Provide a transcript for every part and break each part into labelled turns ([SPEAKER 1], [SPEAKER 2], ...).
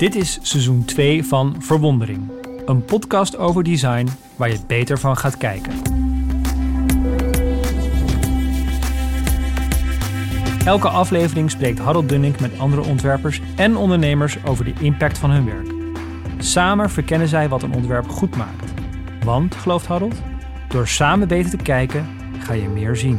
[SPEAKER 1] Dit is seizoen 2 van Verwondering. Een podcast over design waar je beter van gaat kijken. Elke aflevering spreekt Harold Dunning met andere ontwerpers en ondernemers over de impact van hun werk. Samen verkennen zij wat een ontwerp goed maakt. Want, gelooft Harold, door samen beter te kijken ga je meer zien.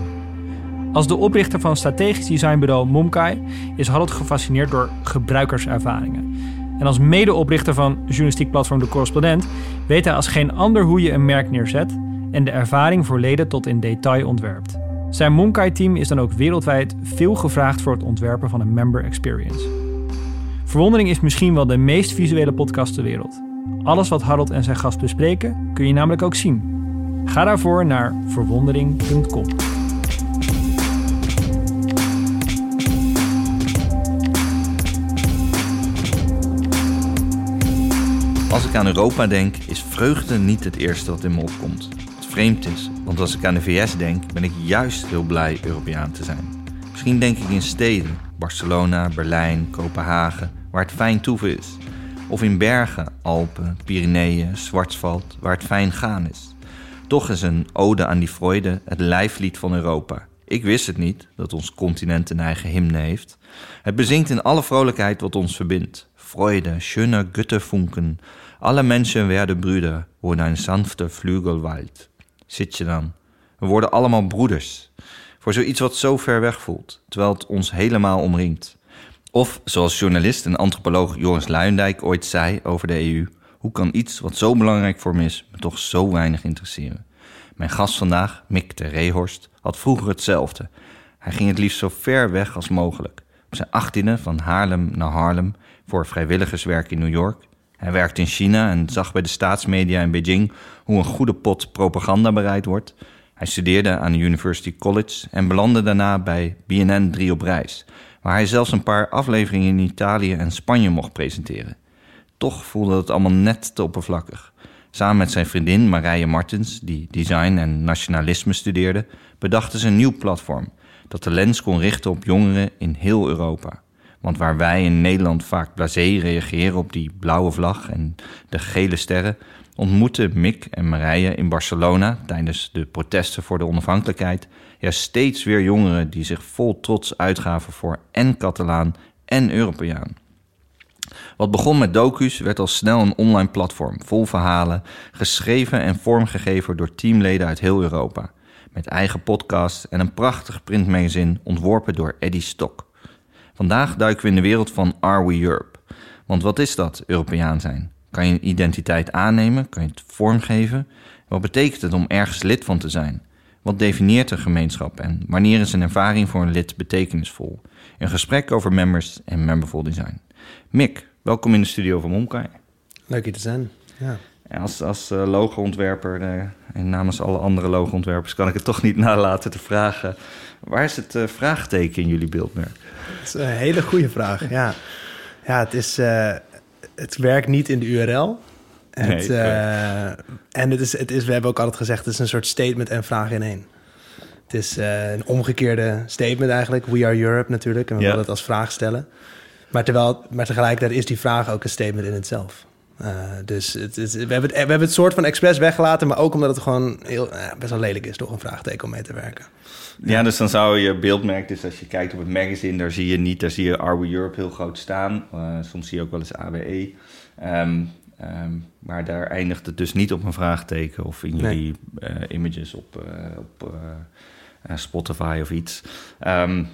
[SPEAKER 1] Als de oprichter van strategisch designbureau Momkai is Harold gefascineerd door gebruikerservaringen. En als medeoprichter van journalistiek platform De Correspondent weet hij als geen ander hoe je een merk neerzet en de ervaring voor leden tot in detail ontwerpt. Zijn Momkai-team is dan ook wereldwijd veel gevraagd voor het ontwerpen van een member experience. Verwondering is misschien wel de meest visuele podcast ter wereld. Alles wat Harold en zijn gast bespreken kun je namelijk ook zien. Ga daarvoor naar verwondering.com.
[SPEAKER 2] Als ik aan Europa denk, is vreugde niet het eerste wat in me opkomt. Wat vreemd is, want als ik aan de VS denk, ben ik juist heel blij Europeaan te zijn. Misschien denk ik in steden, Barcelona, Berlijn, Kopenhagen, waar het fijn toeven is. Of in bergen, Alpen, Pyreneeën, Zwartsveld, waar het fijn gaan is. Toch is een ode aan die Freude het lijflied van Europa. Ik wist het niet, dat ons continent een eigen hymne heeft. Het bezingt in alle vrolijkheid wat ons verbindt. Freude, schöne Götterfunken, alle mensen werden broeder, wo een sanfte Flügel waait. Zit je dan? We worden allemaal broeders. Voor zoiets wat zo ver weg voelt, terwijl het ons helemaal omringt. Of, zoals journalist en antropoloog Joris Luijendijk ooit zei over de EU... hoe kan iets wat zo belangrijk voor me is, me toch zo weinig interesseren? Mijn gast vandaag, Mick de Rehorst, had vroeger hetzelfde. Hij ging het liefst zo ver weg als mogelijk. Op zijn achttiende van Haarlem naar Harlem voor vrijwilligerswerk in New York. Hij werkte in China en zag bij de staatsmedia in Beijing hoe een goede pot propaganda bereid wordt. Hij studeerde aan de University College en belandde daarna bij BNN 3 op reis, waar hij zelfs een paar afleveringen in Italië en Spanje mocht presenteren. Toch voelde het allemaal net te oppervlakkig. Samen met zijn vriendin Marije Martens, die design en nationalisme studeerde, bedachten ze een nieuw platform dat de lens kon richten op jongeren in heel Europa. Want waar wij in Nederland vaak blasé reageren op die blauwe vlag en de gele sterren, ontmoetten Mick en Marije in Barcelona tijdens de protesten voor de onafhankelijkheid ja steeds weer jongeren die zich vol trots uitgaven voor en Catalaan en Europeaan. Wat begon met docu's werd al snel een online platform vol verhalen, geschreven en vormgegeven door teamleden uit heel Europa. Met eigen podcast en een prachtig printmagazine ontworpen door Eddie Stock. Vandaag duiken we in de wereld van Are We Europe? Want wat is dat, Europeaan zijn? Kan je een identiteit aannemen? Kan je het vormgeven? Wat betekent het om ergens lid van te zijn? Wat definieert een gemeenschap en wanneer is een ervaring voor een lid betekenisvol? Een gesprek over members en memberful design. Mick, welkom in de studio van Momkai.
[SPEAKER 3] Leuk hier te zijn, ja.
[SPEAKER 2] Als, als uh, logo-ontwerper uh, en namens alle andere logo-ontwerpers kan ik het toch niet nalaten te vragen... waar is het uh, vraagteken in jullie beeldmerk?
[SPEAKER 3] Dat is een hele goede vraag, ja. Ja, het, is, het werkt niet in de URL. Het, nee, en het is, het is, we hebben ook altijd gezegd, het is een soort statement en vraag in één. Het is een omgekeerde statement eigenlijk. We are Europe natuurlijk. En we ja. willen het als vraag stellen. Maar, terwijl, maar tegelijkertijd is die vraag ook een statement in het zelf. Uh, dus het, het, we, hebben het, we hebben het soort van expres weggelaten, maar ook omdat het gewoon heel, uh, best wel lelijk is, toch een vraagteken om mee te werken.
[SPEAKER 2] Ja, ja, dus dan zou je beeldmerk, dus als je kijkt op het magazine, daar zie je niet, daar zie je We Europe heel groot staan. Uh, soms zie je ook wel eens AWE. Um, um, maar daar eindigt het dus niet op een vraagteken of in jullie nee. images op, op Spotify of iets. Um,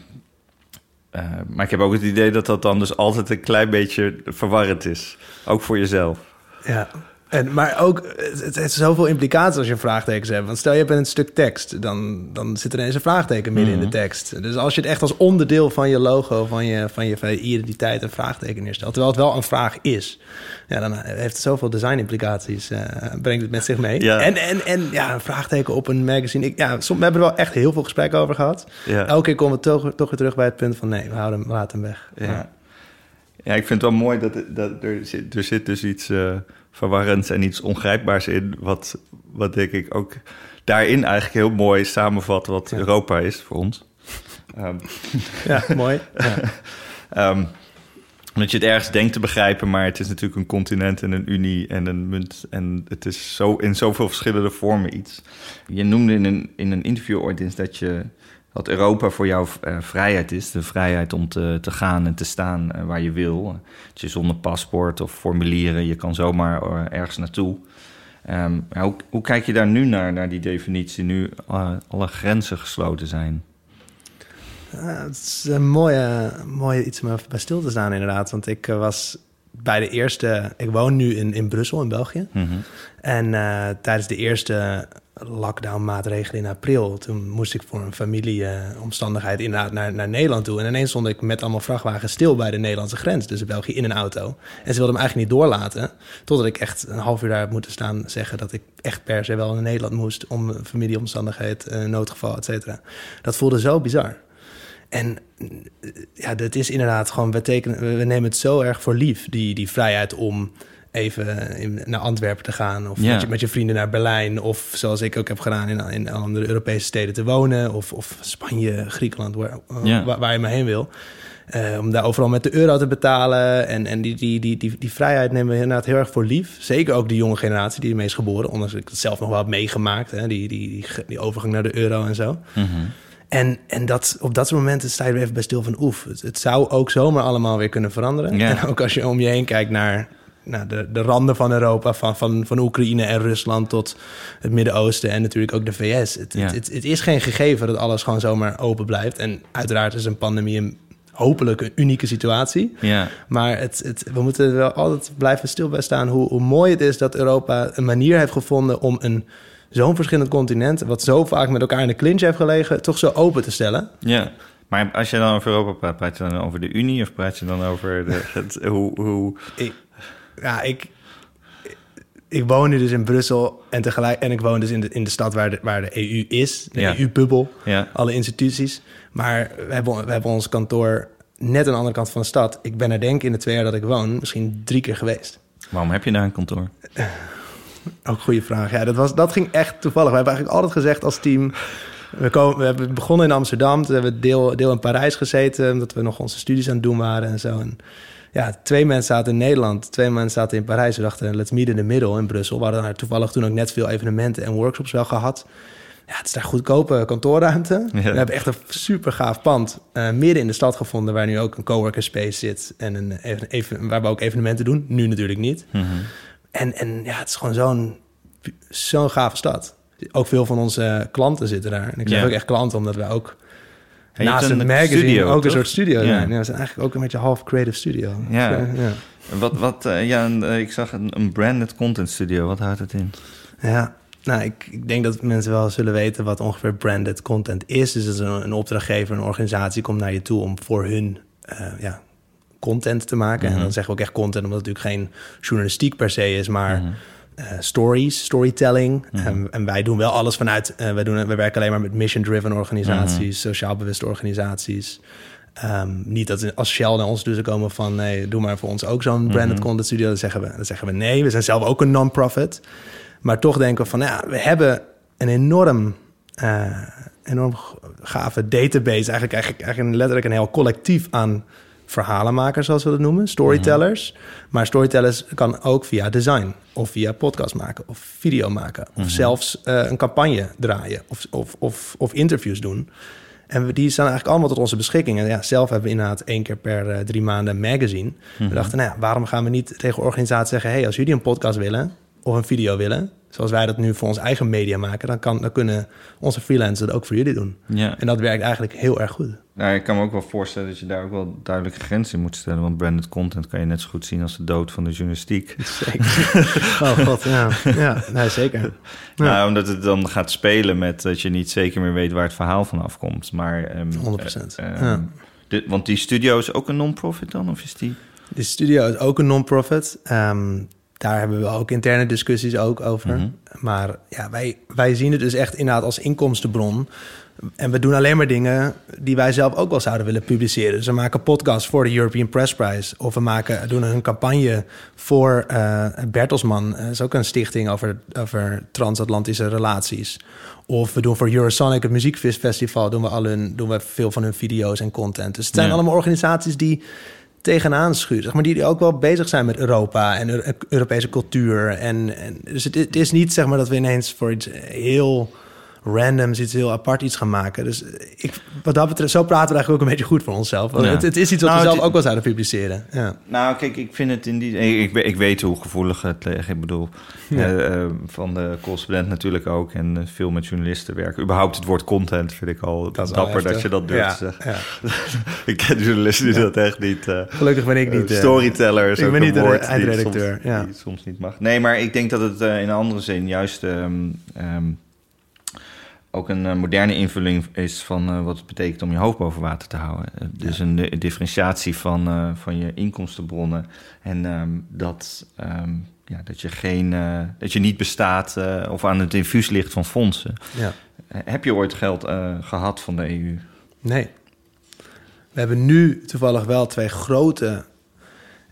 [SPEAKER 2] uh, maar ik heb ook het idee dat dat dan dus altijd een klein beetje verwarrend is. Ook voor jezelf.
[SPEAKER 3] Ja, en, maar ook, het, heeft zoveel implicaties als je een vraagteken hebt. Want stel je hebt een stuk tekst, dan, dan zit er ineens een vraagteken midden mm -hmm. in de tekst. Dus als je het echt als onderdeel van je logo, van je, van je, van je identiteit een vraagteken neerstelt, terwijl het wel een vraag is, ja, dan heeft het zoveel design implicaties, uh, brengt het met zich mee. Ja. En, en, en ja, een vraagteken op een magazine. Ik, ja, soms, we hebben er wel echt heel veel gesprekken over gehad. Ja. Elke keer komen we toch, toch weer terug bij het punt van nee, we, houden, we laten hem weg.
[SPEAKER 2] Ja. Ja, ik vind het wel mooi dat, dat er, zit, er zit dus iets uh, verwarrends en iets ongrijpbaars in. Wat, wat denk ik ook daarin eigenlijk heel mooi samenvat wat ja. Europa is voor ons.
[SPEAKER 3] Um, ja, mooi. Ja.
[SPEAKER 2] um, omdat je het ergens denkt te begrijpen, maar het is natuurlijk een continent en een unie en een munt. En het is zo in zoveel verschillende vormen iets. Je noemde in een, in een interview ooit eens dat je dat Europa voor jou uh, vrijheid is. De vrijheid om te, te gaan en te staan uh, waar je wil. Dat je zonder paspoort of formulieren, je kan zomaar uh, ergens naartoe. Um, hoe, hoe, kijk je daar nu naar, naar die definitie, nu alle grenzen gesloten zijn?
[SPEAKER 3] het is een mooie, mooie iets om even bij stil te staan, inderdaad. Want ik was bij de eerste. Ik woon nu in, in Brussel, in België.
[SPEAKER 2] Mm -hmm.
[SPEAKER 3] En tijdens de eerste lockdown-maatregelen in april. Toen moest ik voor een familieomstandigheid inderdaad naar, naar Nederland toe. En ineens stond ik met allemaal vrachtwagens stil bij de Nederlandse grens. Dus in België in een auto. En ze wilden me eigenlijk niet doorlaten. Totdat ik echt een half uur daar heb moeten staan zeggen dat ik echt per se wel naar Nederland moest. Om familieomstandigheid, uh, noodgeval, et cetera. Dat voelde zo bizar. En ja, dat is inderdaad gewoon, we, we nemen het zo erg voor lief, die, die vrijheid om even in, naar Antwerpen te gaan. Of
[SPEAKER 2] Ja.
[SPEAKER 3] met, je, met je vrienden naar Berlijn. Of zoals ik ook heb gedaan in, in andere Europese steden te wonen. Of, of Spanje, Griekenland, waar,
[SPEAKER 2] Ja.
[SPEAKER 3] waar, waar je maar heen wil. Eh, om daar overal met de euro te betalen. En, en die, die, die, die, die vrijheid nemen we inderdaad heel erg voor lief. Zeker ook de jonge generatie die ermee is geboren. Ondanks dat ik het zelf nog wel heb meegemaakt. Hè, die, die, die, die overgang naar de euro en zo.
[SPEAKER 2] Mhm.
[SPEAKER 3] En, en dat, op dat momenten sta je er even bij stil van... oef, het, het zou ook zomaar allemaal weer kunnen veranderen.
[SPEAKER 2] Ja.
[SPEAKER 3] En ook als je om je heen kijkt naar, naar de, de randen van Europa... Van, van, van Oekraïne en Rusland tot het Midden-Oosten... en natuurlijk ook de VS. Het,
[SPEAKER 2] Ja.
[SPEAKER 3] het, het, het is geen gegeven dat alles gewoon zomaar open blijft. En uiteraard is een pandemie een, hopelijk een unieke situatie...
[SPEAKER 2] Ja,
[SPEAKER 3] Maar het, het, we moeten er wel altijd blijven stil bij staan hoe, hoe mooi het is dat Europa een manier heeft gevonden om een zo'n verschillend continent, wat zo vaak met elkaar in de clinch heeft gelegen, toch zo open te stellen.
[SPEAKER 2] ja. Maar als je dan over Europa praat, praat je dan over de Unie of praat je dan over de, het, hoe, hoe...
[SPEAKER 3] Ik, ja, ik, ik woon nu dus in Brussel en tegelijk en ik woon dus in de, in de stad waar de, waar de EU is, de
[SPEAKER 2] Ja.
[SPEAKER 3] EU-bubbel,
[SPEAKER 2] Ja,
[SPEAKER 3] alle instituties. Maar we hebben, we hebben ons kantoor net aan de andere kant van de stad. Ik ben er denk in de twee jaar dat ik woon misschien drie keer geweest.
[SPEAKER 2] waarom heb je daar een kantoor?
[SPEAKER 3] Ook een goede vraag. Ja, dat, was, dat ging echt toevallig. We hebben eigenlijk altijd gezegd als team... We, komen, we hebben begonnen in Amsterdam. Toen hebben we deel, deel in Parijs gezeten... omdat we nog onze studies aan het doen waren en zo. En ja, twee mensen zaten in Nederland. Twee mensen zaten in Parijs. We dachten, let's meet in the middle in Brussel. We hadden daar toevallig toen ook net veel evenementen en workshops wel gehad. Ja, het is daar goedkope kantoorruimte.
[SPEAKER 2] Ja.
[SPEAKER 3] We hebben echt een super gaaf pand eh, midden in de stad gevonden... waar nu ook een coworker space zit... en een even, even, waar we ook evenementen doen. Nu natuurlijk niet.
[SPEAKER 2] Mhm.
[SPEAKER 3] En, en ja, het is gewoon zo'n zo'n gave stad. Ook veel van onze klanten zitten daar. En ik zeg ook echt klanten, omdat wij ook Naast
[SPEAKER 2] een
[SPEAKER 3] magazine
[SPEAKER 2] studio,
[SPEAKER 3] ook een soort studio
[SPEAKER 2] Ja.
[SPEAKER 3] we zijn eigenlijk ook een beetje half creative studio.
[SPEAKER 2] Ja. Wat, wat, eh, ja, een, eh, ik zag een, een branded content studio. Wat houdt het in?
[SPEAKER 3] Ja, nou, ik, ik denk dat mensen wel zullen weten wat ongeveer branded content is. Dus dat is een, een opdrachtgever, een organisatie komt naar je toe om voor hun eh, ja, content te maken.
[SPEAKER 2] Mhm.
[SPEAKER 3] En dan zeggen we ook echt content, omdat het natuurlijk geen journalistiek per se is, maar
[SPEAKER 2] Mhm.
[SPEAKER 3] Stories, storytelling.
[SPEAKER 2] Mhm.
[SPEAKER 3] En, en wij doen wel alles vanuit. eh wij, doen, we werken alleen maar met mission-driven organisaties, sociaal bewuste organisaties. Ehm, niet dat als Shell naar ons toe zou komen van nee, doe maar voor ons ook zo'n branded
[SPEAKER 2] Mhm.
[SPEAKER 3] content studio. Dan zeggen, we, dan zeggen we nee, we zijn zelf ook een non-profit. Maar toch denken we van ja, we hebben een enorm, eh, enorm gave database. Eigenlijk, eigenlijk, eigenlijk letterlijk een heel collectief aan verhalenmakers, zoals we dat noemen, storytellers. Maar storytellers kan ook via design of via podcast maken of video maken. Of zelfs eh, een campagne draaien of, of, of, of interviews doen. En we, die staan eigenlijk allemaal tot onze beschikking. En ja, zelf hebben we inderdaad één keer per eh, drie maanden een magazine. We dachten, nou ja, waarom gaan we niet tegen organisaties zeggen... hey, als jullie een podcast willen of een video willen... zoals wij dat nu voor ons eigen media maken... dan, kan, dan kunnen onze freelancers dat ook voor jullie doen.
[SPEAKER 2] Ja.
[SPEAKER 3] En dat werkt eigenlijk heel erg goed.
[SPEAKER 2] Nou, ik kan me ook wel voorstellen dat je daar ook wel duidelijke grenzen in moet stellen. Want branded content kan je net zo goed zien als de dood van de journalistiek.
[SPEAKER 3] Zeker. oh god, ja. Ja, nee, zeker. Ja.
[SPEAKER 2] Nou, omdat het dan gaat spelen met dat je niet zeker meer weet waar het verhaal vanaf komt. Maar, ehm,
[SPEAKER 3] 100%,
[SPEAKER 2] eh, ehm,
[SPEAKER 3] ja.
[SPEAKER 2] de- want die studio is ook een non-profit dan? Of is die...
[SPEAKER 3] De studio is ook een non-profit. Ehm, daar hebben we ook interne discussies ook over.
[SPEAKER 2] Mhm.
[SPEAKER 3] Maar ja, wij, wij zien het dus echt inderdaad als inkomstenbron. En we doen alleen maar dingen die wij zelf ook wel zouden willen publiceren. Dus we maken podcasts voor de European Press Prize. Of we maken, doen een campagne voor eh Bertelsmann. Dat is ook een stichting over, over transatlantische relaties. Of we doen voor Eurosonic, het muziekfestival, doen we, al hun, doen we veel van hun video's en content. Dus het zijn
[SPEAKER 2] Ja.
[SPEAKER 3] allemaal organisaties die tegenaan schuurt. Zeg maar, die ook wel bezig zijn met Europa en Euro- Europese cultuur. En, en, dus het, het is niet zeg maar, dat we ineens voor iets heel random, iets heel apart iets gaan maken. Dus ik, wat dat betreft, zo praten we eigenlijk ook een beetje goed voor onszelf.
[SPEAKER 2] Ja.
[SPEAKER 3] Het, het is iets wat
[SPEAKER 2] Nou,
[SPEAKER 3] we zelf
[SPEAKER 2] het-
[SPEAKER 3] ook wel zouden publiceren. Ja.
[SPEAKER 2] Nou, kijk, ik vind het in die... Ik, ik, ik weet hoe gevoelig het ligt. Ik bedoel,
[SPEAKER 3] Ja.
[SPEAKER 2] eh, eh, van de correspondent natuurlijk ook. En eh, veel met journalisten werken. Überhaupt het woord content vind ik al
[SPEAKER 3] Dat
[SPEAKER 2] dapper dat je dat durft
[SPEAKER 3] Ja,
[SPEAKER 2] te zeggen.
[SPEAKER 3] ja.
[SPEAKER 2] ik ken journalisten die dat echt niet... eh,
[SPEAKER 3] Gelukkig ben ik niet...
[SPEAKER 2] Eh,
[SPEAKER 3] eh,
[SPEAKER 2] storyteller is
[SPEAKER 3] ik ben
[SPEAKER 2] een
[SPEAKER 3] niet de
[SPEAKER 2] woord die
[SPEAKER 3] eindredacteur,
[SPEAKER 2] soms,
[SPEAKER 3] ja.
[SPEAKER 2] die soms niet mag. Nee, maar ik denk dat het in een andere zin juist ehm, ehm, ook een eh, moderne invulling is van eh, wat het betekent om je hoofd boven water te houden. Eh, dus een di- differentiatie van, van je inkomstenbronnen. En ehm, dat, ehm, ja, dat, je geen, dat je niet bestaat of aan het infuus ligt van fondsen.
[SPEAKER 3] Ja.
[SPEAKER 2] Heb je ooit geld eh, gehad van de EU?
[SPEAKER 3] Nee. We hebben nu toevallig wel twee grote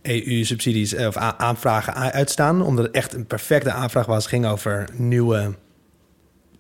[SPEAKER 3] EU-subsidies of aanvragen uitstaan. Omdat het echt een perfecte aanvraag was. Het ging over nieuwe,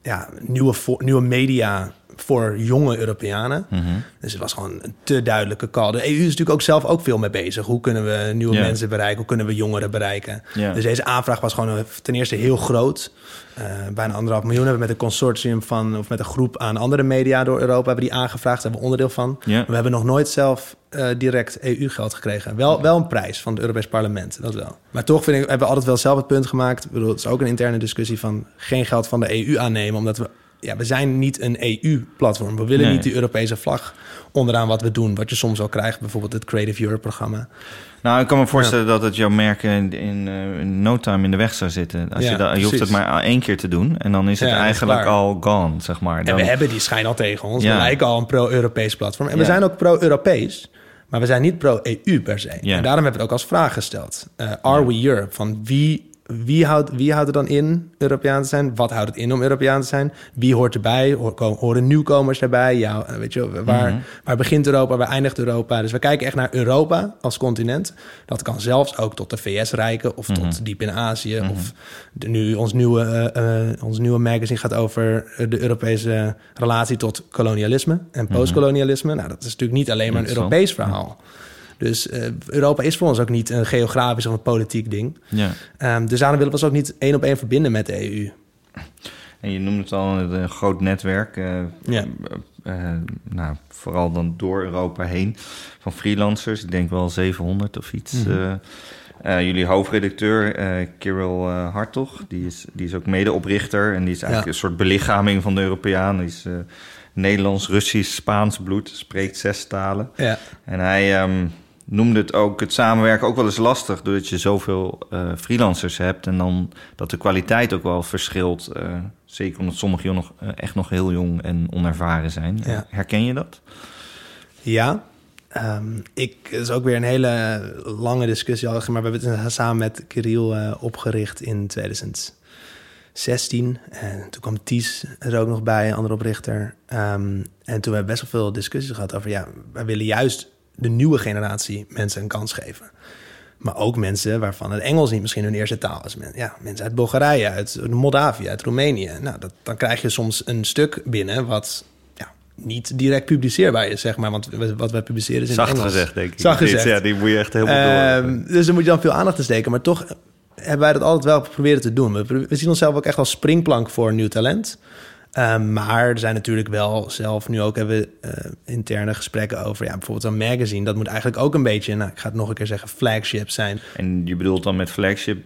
[SPEAKER 3] ja, nieuwe, nieuwe media voor jonge Europeanen.
[SPEAKER 2] Mhm.
[SPEAKER 3] Dus het was gewoon een te duidelijke call. De EU is natuurlijk ook zelf ook veel mee bezig. Hoe kunnen we nieuwe mensen bereiken? Hoe kunnen we jongeren bereiken? Dus deze aanvraag was gewoon eh, ten eerste heel groot. Eh, bijna anderhalf miljoen hebben we met een consortium van... of met een groep aan andere media door Europa... hebben die aangevraagd, daar hebben we onderdeel van. We hebben nog nooit zelf eh, direct EU-geld gekregen. Wel, wel een prijs van het Europees Parlement, dat wel. Maar toch vind ik, hebben we altijd wel zelf het punt gemaakt... Ik bedoel, het is ook een interne discussie van... geen geld van de EU aannemen, omdat we... Ja, we zijn niet een EU-platform. We willen
[SPEAKER 2] Nee.
[SPEAKER 3] niet die Europese vlag onderaan wat we doen. Wat je soms al krijgt, bijvoorbeeld het Creative Europe-programma.
[SPEAKER 2] Nou, ik kan me voorstellen dat het jouw merken in, in, eh, in no time in de weg zou zitten. Als
[SPEAKER 3] Ja,
[SPEAKER 2] je, dat, je hoeft het maar één keer te doen en dan is het
[SPEAKER 3] Ja, dat is
[SPEAKER 2] eigenlijk al gone, zeg maar.
[SPEAKER 3] En we hebben die schijn al tegen ons. We lijken al een pro-Europees platform. En we zijn ook pro-Europees. Maar we zijn niet pro-EU per se. En daarom hebben we het ook als vraag gesteld. Eh, are we Europe? Van wie, wie, houdt, wie houdt er dan in Europeaan te zijn? Wat houdt het in om Europeaan te zijn? Wie hoort erbij? Horen nieuwkomers erbij? Ja, weet je, waar,
[SPEAKER 2] Mhm.
[SPEAKER 3] waar begint Europa? Waar eindigt Europa? Dus we kijken echt naar Europa als continent. Dat kan zelfs ook tot de VS reiken of
[SPEAKER 2] Mhm.
[SPEAKER 3] tot diep in Azië. Of de, nu ons nieuwe, eh, eh, ons nieuwe magazine gaat over eh, de Europese relatie tot kolonialisme en postkolonialisme. Nou, dat is natuurlijk niet alleen maar een
[SPEAKER 2] Mhm.
[SPEAKER 3] Europees verhaal. Dus eh, Europa is voor ons ook niet een geografisch of een politiek ding.
[SPEAKER 2] ja.
[SPEAKER 3] Ehm, dus daarom willen we ons ook niet één op één verbinden met de EU.
[SPEAKER 2] En je noemt het al een groot netwerk. eh,
[SPEAKER 3] Ja.
[SPEAKER 2] eh, eh, nou, vooral dan door Europa heen van freelancers. Ik denk wel 700 of iets.
[SPEAKER 3] Mhm.
[SPEAKER 2] eh. Eh, jullie hoofdredacteur, eh Kirill eh, Hartog, die is, die is ook medeoprichter. En die is eigenlijk
[SPEAKER 3] Ja.
[SPEAKER 2] een soort belichaming van de Europeaan. Die is eh, Nederlands, Russisch, Spaans bloed, spreekt zes talen.
[SPEAKER 3] Ja,
[SPEAKER 2] En hij ehm, noemde het ook, het samenwerken ook wel eens lastig... doordat je zoveel eh, freelancers hebt... en dan dat de kwaliteit ook wel verschilt. eh, zeker omdat sommigen nog, eh, echt nog heel jong en onervaren zijn.
[SPEAKER 3] Ja.
[SPEAKER 2] Herken je dat?
[SPEAKER 3] ja. Ehm, ik, het is ook weer een hele lange discussie, al, maar we hebben het samen met Kirill opgericht in 2016. En toen kwam Ties er ook nog bij, een andere oprichter. Ehm, en toen hebben we best wel veel discussies gehad over, ja, wij willen juist de nieuwe generatie mensen een kans geven. Maar ook mensen waarvan het Engels niet misschien hun eerste taal is. Ja, mensen uit Bulgarije, uit Moldavië, uit Roemenië. Nou, dat, dan krijg je soms een stuk binnen wat ja, niet direct publiceerbaar is, zeg maar. Want wat wij publiceren is in
[SPEAKER 2] Zacht
[SPEAKER 3] Engels.
[SPEAKER 2] gezegd, denk ik.
[SPEAKER 3] Zacht gezegd.
[SPEAKER 2] Ja, die moet je echt heel veel
[SPEAKER 3] Ehm,
[SPEAKER 2] door.
[SPEAKER 3] dus dan moet je dan veel aandacht in steken. Maar toch hebben wij dat altijd wel proberen te doen. We zien onszelf ook echt als springplank voor nieuw talent. Ehm, maar er zijn natuurlijk wel zelf nu ook hebben we eh, interne gesprekken over. Ja, bijvoorbeeld een magazine. Dat moet eigenlijk ook een beetje, nou, ik ga het nog een keer zeggen, flagship zijn.
[SPEAKER 2] En je bedoelt dan met flagship...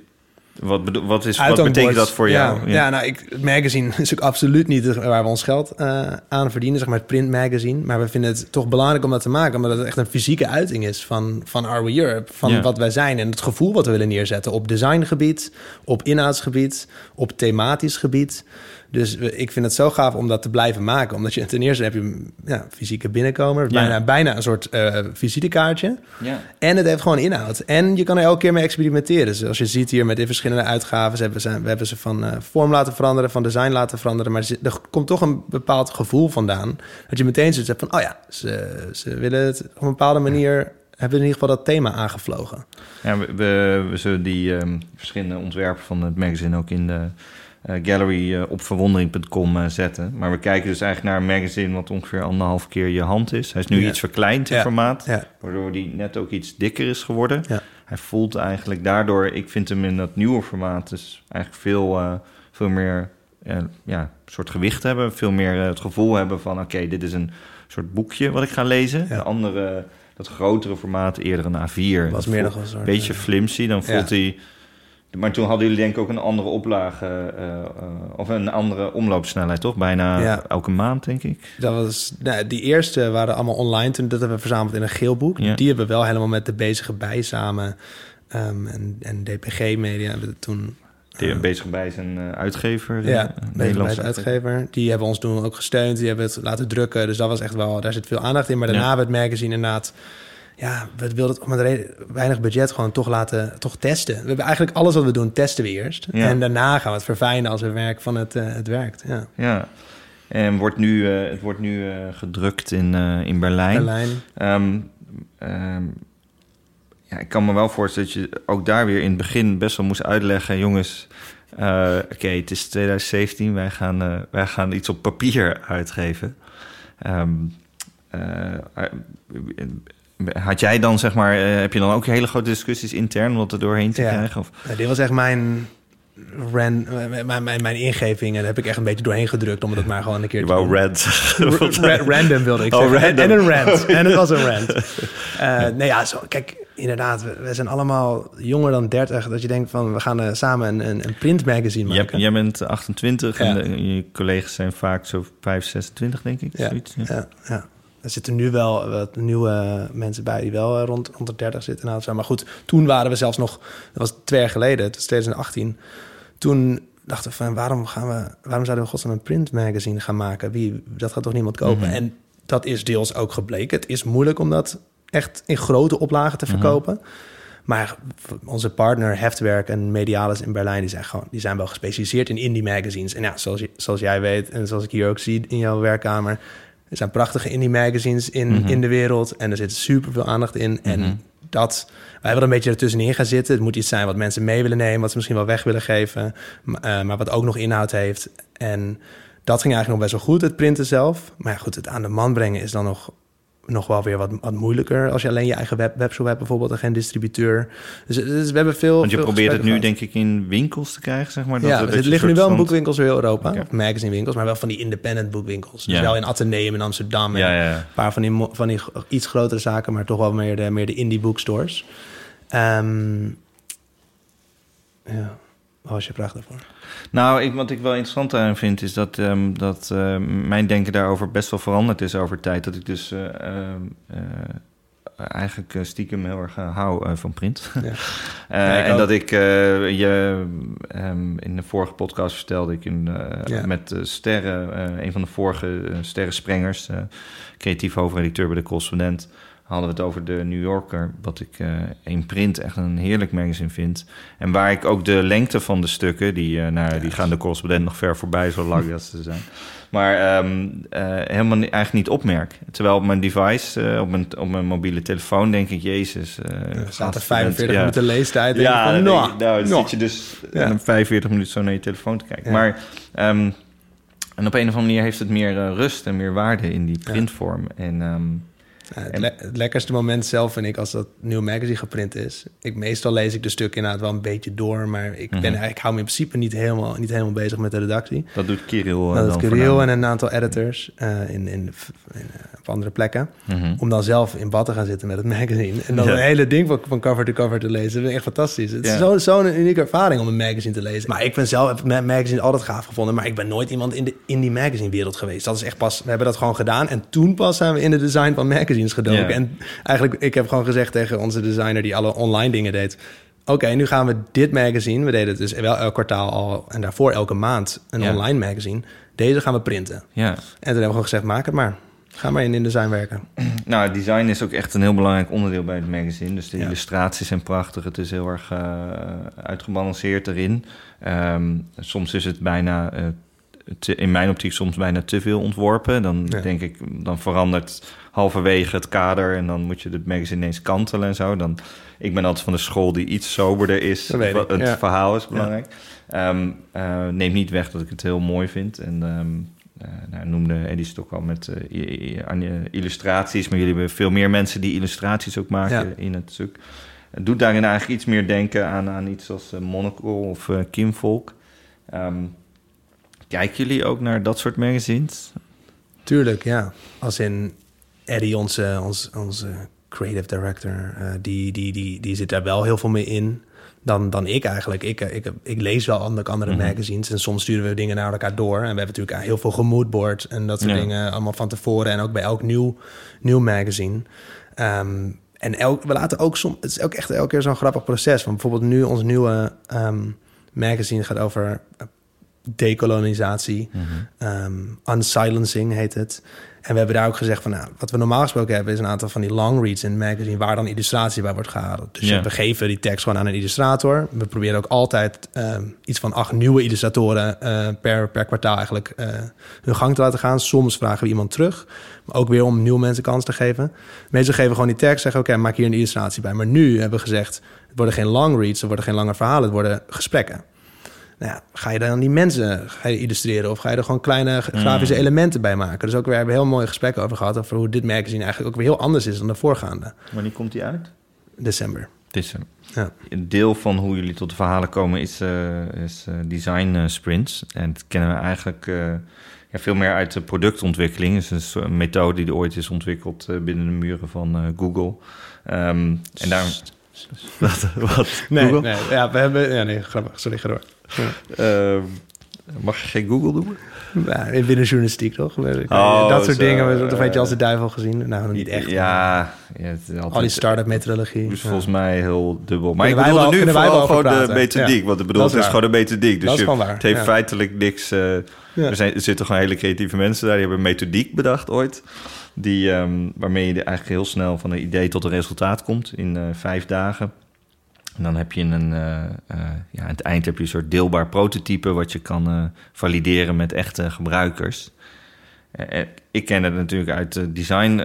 [SPEAKER 2] Wat, wat, is, wat betekent dat voor jou?
[SPEAKER 3] Ja, ja. nou, ik, het magazine is ook absoluut niet waar we ons geld eh, aan verdienen, zeg maar het print magazine. Maar we vinden het toch belangrijk om dat te maken, omdat het echt een fysieke uiting is van, van Are We Europe, van
[SPEAKER 2] Ja.
[SPEAKER 3] wat wij zijn en het gevoel wat we willen neerzetten op designgebied, op inhoudsgebied, op thematisch gebied. Dus ik vind het zo gaaf om dat te blijven maken. Omdat je ten eerste heb je een ja, fysieke binnenkomer.
[SPEAKER 2] Ja.
[SPEAKER 3] Bijna, bijna een soort eh, visitekaartje.
[SPEAKER 2] Ja.
[SPEAKER 3] En het heeft gewoon inhoud. En je kan er elke keer mee experimenteren. Dus als je ziet hier met de verschillende uitgaven... Ze hebben, ze, we hebben ze van eh, vorm laten veranderen, van design laten veranderen. Maar er komt toch een bepaald gevoel vandaan. Dat je meteen zoiets hebt van... oh ja, ze, ze willen het op een bepaalde manier... hebben in ieder geval dat thema aangevlogen.
[SPEAKER 2] Ja, we, we, we zullen die ehm, verschillende ontwerpen van het magazine ook in de gallery eh, op verwondering.com eh, zetten. Maar we kijken dus eigenlijk naar een magazine wat ongeveer anderhalf keer je hand is. Hij is nu
[SPEAKER 3] Ja.
[SPEAKER 2] iets verkleind in
[SPEAKER 3] Ja.
[SPEAKER 2] formaat,
[SPEAKER 3] Ja.
[SPEAKER 2] waardoor hij net ook iets dikker is geworden.
[SPEAKER 3] Ja.
[SPEAKER 2] Hij voelt eigenlijk daardoor, ik vind hem in dat nieuwe formaat dus eigenlijk veel, eh, veel meer eh, ja, soort gewicht hebben. Veel meer eh, het gevoel hebben van oké, dit is een soort boekje wat ik ga lezen. De andere, dat grotere formaat, eerder een A4.
[SPEAKER 3] was
[SPEAKER 2] Dat
[SPEAKER 3] meer nog een soort...
[SPEAKER 2] beetje
[SPEAKER 3] eh,
[SPEAKER 2] flimsy. Dan voelt hij... Maar toen hadden jullie denk ik ook een andere oplage... eh, eh, of een andere omloopsnelheid, toch? Bijna
[SPEAKER 3] Ja.
[SPEAKER 2] elke maand, denk ik.
[SPEAKER 3] Dat was, nou, die eerste waren allemaal online. Toen dat hebben we verzameld in een geel boek.
[SPEAKER 2] Ja.
[SPEAKER 3] Die hebben we wel helemaal met de bezige bij samen. ehm, en, en DPG Media hebben het toen...
[SPEAKER 2] Die
[SPEAKER 3] eh,
[SPEAKER 2] bezig bij zijn uitgever.
[SPEAKER 3] ja,
[SPEAKER 2] Nederlandse
[SPEAKER 3] de uitgever. Die hebben ons toen ook gesteund. Die hebben het laten drukken. Dus dat was echt wel... Daar zit veel aandacht in. Maar daarna
[SPEAKER 2] Ja.
[SPEAKER 3] werd het magazine inderdaad... Ja, we wilden het met reden- weinig budget gewoon toch laten toch testen. We hebben eigenlijk alles wat we doen, testen we eerst.
[SPEAKER 2] Ja.
[SPEAKER 3] En daarna gaan we het verfijnen als we werk van het, eh, het werkt. Ja.
[SPEAKER 2] Ja. En wordt nu, eh, het wordt nu eh, gedrukt in, in Berlijn.
[SPEAKER 3] Berlijn.
[SPEAKER 2] Ehm, ehm, ja, ik kan me wel voorstellen dat je ook daar weer in het begin best wel moest uitleggen... jongens, oké, het is 2017, wij gaan, wij gaan iets op papier uitgeven. Ehm, eh, eh, had jij dan, zeg maar, eh, heb je dan ook hele grote discussies intern... om dat er doorheen te
[SPEAKER 3] Ja.
[SPEAKER 2] krijgen? Of?
[SPEAKER 3] Ja, dit was echt mijn, ran, mijn, mijn, mijn ingeving. En daar heb ik echt een beetje doorheen gedrukt om het maar gewoon een keer
[SPEAKER 2] Je
[SPEAKER 3] te
[SPEAKER 2] wou
[SPEAKER 3] doen.
[SPEAKER 2] red.
[SPEAKER 3] Ra- random wilde ik
[SPEAKER 2] Oh,
[SPEAKER 3] zeggen. En-
[SPEAKER 2] random.
[SPEAKER 3] En een rant. En het was een rant. Eh nee, ja, zo, kijk, inderdaad, we, we zijn allemaal jonger dan 30. Dat je denkt van, we gaan eh, samen een, een, een printmagazine maken.
[SPEAKER 2] jij bent 28 en je collega's zijn vaak zo 5, 26, denk ik.
[SPEAKER 3] Ja,
[SPEAKER 2] Zoiets, ja.
[SPEAKER 3] ja, ja. Er zitten nu wel wat nieuwe mensen bij die wel eh, rond, rond de 30 zitten. Nou. Maar goed, toen waren we zelfs nog, dat was twee jaar geleden, het was 2018. Toen dachten we van, waarom, gaan we, waarom zouden we godsnaam een printmagazine gaan maken? Wie, dat gaat toch niemand kopen?
[SPEAKER 2] Mhm.
[SPEAKER 3] En dat is deels ook gebleken. Het is moeilijk om dat echt in grote oplagen te verkopen. Maar onze partner Heftwerk en Medialis in Berlijn... Die zijn, gewoon, die zijn wel gespecialiseerd in indie magazines. En ja, zoals, zoals jij weet en zoals ik hier ook zie in jouw werkkamer... er zijn prachtige indie magazines in,
[SPEAKER 2] Mhm.
[SPEAKER 3] in de wereld... en er zit super veel aandacht in. En
[SPEAKER 2] Mhm.
[SPEAKER 3] dat... Wij willen een beetje ertussenin gaan zitten. Het moet iets zijn wat mensen mee willen nemen... wat ze misschien wel weg willen geven... m- eh, maar wat ook nog inhoud heeft. En dat ging eigenlijk nog best wel goed, het printen zelf. Maar ja, goed, het aan de man brengen is dan nog nog wel weer wat, wat moeilijker als je alleen je eigen web, webshop hebt bijvoorbeeld en geen distributeur. Dus, dus we hebben veel.
[SPEAKER 2] Want je
[SPEAKER 3] veel
[SPEAKER 2] probeert het nu denk ik in winkels te krijgen, zeg maar.
[SPEAKER 3] Ja,
[SPEAKER 2] dat
[SPEAKER 3] er
[SPEAKER 2] je
[SPEAKER 3] liggen nu
[SPEAKER 2] soort
[SPEAKER 3] wel in boekwinkels door heel Europa,
[SPEAKER 2] Oké.
[SPEAKER 3] of magazinewinkels, maar wel van die independent boekwinkels. Dus
[SPEAKER 2] Ja.
[SPEAKER 3] wel in Atheneum in Amsterdam en
[SPEAKER 2] Ja, ja, ja.
[SPEAKER 3] een paar van die, van die iets grotere zaken, maar toch wel meer de, meer de indie bookstores. Ehm ja, was je vraag daarvoor?
[SPEAKER 2] Nou, ik, wat ik wel interessant aan vind, is dat, ehm, dat eh, mijn denken daarover best wel veranderd is over tijd. Dat ik dus eh, ehm, eh, eigenlijk eh, stiekem heel erg hou van print.
[SPEAKER 3] Ja.
[SPEAKER 2] En
[SPEAKER 3] ook.
[SPEAKER 2] dat ik je ehm, ehm, in de vorige podcast vertelde ik in,
[SPEAKER 3] Ja.
[SPEAKER 2] met Sterren, een van de vorige Sterrensprengers, eh, creatief hoofdredacteur bij de correspondent, hadden we het over de New Yorker, wat ik eh, in print echt een heerlijk magazine vind. En waar ik ook de lengte van de stukken, die, nou, die gaan de correspondent nog ver voorbij, zo lang dat ze zijn. Maar ehm, eh, helemaal ni- eigenlijk niet opmerk. Terwijl op mijn device, op, mijn, op mijn mobiele telefoon, denk ik, Jezus.
[SPEAKER 3] Er staat er
[SPEAKER 2] gaststudent,
[SPEAKER 3] 45
[SPEAKER 2] ja.
[SPEAKER 3] minuten leestijd. denk
[SPEAKER 2] Ja,
[SPEAKER 3] van,
[SPEAKER 2] dan
[SPEAKER 3] nou,
[SPEAKER 2] nou, dan zit je dus
[SPEAKER 3] Ja.
[SPEAKER 2] in 45 minuten zo naar je telefoon te kijken. Maar ehm, en op een of andere manier heeft het meer rust en meer waarde in die printvorm. En ehm,
[SPEAKER 3] Ja, het, le- het lekkerste moment zelf vind ik als dat nieuw magazine geprint is. Ik, meestal lees ik de stukken inderdaad wel een beetje door, maar ik, ben, eigenlijk- ik hou me in principe niet helemaal, niet helemaal bezig met de redactie.
[SPEAKER 2] dat doet Kirill. eh,
[SPEAKER 3] Dat is Kirill en een aantal editors eh, in, in, in, eh, op andere plekken.
[SPEAKER 2] Mhm.
[SPEAKER 3] Om dan zelf in bad te gaan zitten met het magazine. En dan
[SPEAKER 2] Ja.
[SPEAKER 3] een hele ding van, van cover to cover te lezen. Dat ik echt fantastisch. Het is
[SPEAKER 2] Ja.
[SPEAKER 3] zo- zo'n unieke ervaring om een magazine te lezen. Maar ik ben zelf heb ma- magazine altijd gaaf gevonden. Maar ik ben nooit iemand in de indie magazine wereld geweest. Dat is echt pas, we hebben dat gewoon gedaan. En toen pas zijn we in de design van magazines gedoken. En eigenlijk, ik heb gewoon gezegd tegen onze designer die alle online dingen deed. Oké, nu gaan we dit magazine. We deden het dus wel elk kwartaal al. En daarvoor elke maand een online magazine. Deze gaan we printen.
[SPEAKER 2] Ja.
[SPEAKER 3] En toen hebben we gewoon gezegd, maak het maar. Ga maar in InDesign werken.
[SPEAKER 2] Nou, design is ook echt een heel belangrijk onderdeel bij het magazine. Dus de
[SPEAKER 3] Ja.
[SPEAKER 2] illustraties zijn prachtig. Het is heel erg eh, uitgebalanceerd erin. Ehm, soms is het bijna eh, te- in mijn optiek soms bijna te veel ontworpen. Dan
[SPEAKER 3] Ja.
[SPEAKER 2] denk ik, dan verandert halverwege het kader en dan moet je het magazine ineens kantelen en zo. Dan, ik ben altijd van de school die iets soberder is. Het
[SPEAKER 3] ja.
[SPEAKER 2] verhaal is belangrijk. Ehm, eh, neemt niet weg dat ik het heel mooi vind. En eh, nou, noemde Eddie Stok al met je illustraties. Maar jullie hebben veel meer mensen die illustraties ook maken
[SPEAKER 3] Ja.
[SPEAKER 2] in het stuk. Het doet daarin eigenlijk iets meer denken aan, aan iets als Monocle of Kimvolk. Ehm, kijken jullie ook naar dat soort magazines?
[SPEAKER 3] Tuurlijk, ja. Als in Eddie, onze, onze, onze creative director, eh, die, die, die, die zit daar wel heel veel mee in. Dan, dan ik eigenlijk. Ik, eh, ik, ik lees wel andere, andere
[SPEAKER 2] Mhm.
[SPEAKER 3] magazines en soms sturen we dingen naar elkaar door. En we hebben natuurlijk heel veel gemoodboard en dat soort
[SPEAKER 2] Ja.
[SPEAKER 3] dingen allemaal van tevoren. En ook bij elk nieuw, nieuw magazine. Ehm, en elk, we laten ook soms, het is ook echt elke keer zo'n grappig proces. Van bijvoorbeeld nu ons nieuwe ehm, magazine gaat over decolonisatie. Ehm, unsilencing heet het. En we hebben daar ook gezegd van, nou, wat we normaal gesproken hebben... is een aantal van die long reads in magazine... waar dan illustratie bij wordt gehaald. Dus we geven die tekst gewoon aan een illustrator. We proberen ook altijd ehm, iets van acht nieuwe illustratoren... eh, per, per kwartaal eigenlijk eh, hun gang te laten gaan. Soms vragen we iemand terug. Maar ook weer om nieuwe mensen kans te geven. Meestal geven we gewoon die tekst, zeggen... oké, maak hier een illustratie bij. Maar nu hebben we gezegd... het worden geen long reads, het worden geen lange verhalen... het worden gesprekken. Nou ja, ga je dan die mensen ga je illustreren of ga je er gewoon kleine grafische elementen bij maken? Dus ook weer hebben we heel mooie gesprekken over gehad over hoe dit magazine eigenlijk ook weer heel anders is dan de voorgaande
[SPEAKER 2] Wanneer komt die uit?
[SPEAKER 3] december.
[SPEAKER 2] Een
[SPEAKER 3] Ja.
[SPEAKER 2] een deel van hoe jullie tot de verhalen komen is, eh, is eh, design eh, sprints. En dat kennen we eigenlijk ja, veel meer uit de productontwikkeling. Het is een methode die ooit is ontwikkeld binnen de muren van Google. Ehm, en daar... wat? wat?
[SPEAKER 3] Nee,
[SPEAKER 2] Google?
[SPEAKER 3] nee, ja, we hebben. Ja, nee, grappig. Sorry, ga door.
[SPEAKER 2] Ehm, mag je geen Google doen?
[SPEAKER 3] Ja, binnen journalistiek toch?
[SPEAKER 2] Oh,
[SPEAKER 3] dat soort
[SPEAKER 2] zo,
[SPEAKER 3] dingen. Dat weet je
[SPEAKER 2] eh,
[SPEAKER 3] als de duivel gezien. Nou, niet echt.
[SPEAKER 2] Ja, ja het is altijd,
[SPEAKER 3] Al die start-up methodologie.
[SPEAKER 2] Dus
[SPEAKER 3] Ja.
[SPEAKER 2] volgens mij heel dubbel. Maar ik bedoelde
[SPEAKER 3] wel-
[SPEAKER 2] nu vooral gewoon
[SPEAKER 3] over
[SPEAKER 2] de
[SPEAKER 3] praten.
[SPEAKER 2] methodiek.
[SPEAKER 3] Ja.
[SPEAKER 2] Want ik bedoel, het
[SPEAKER 3] is
[SPEAKER 2] gewoon een methodiek. Dus je, het heeft feitelijk niks... eh, er, zijn, er zitten gewoon hele creatieve mensen daar. Die hebben een methodiek bedacht ooit. Die, ehm, waarmee je eigenlijk heel snel van een idee tot een resultaat komt in eh, vijf dagen. En dan heb je een, eh, eh, ja, aan het eind heb je een soort deelbaar prototype... wat je kan eh, valideren met echte gebruikers. Ik ken het natuurlijk uit design...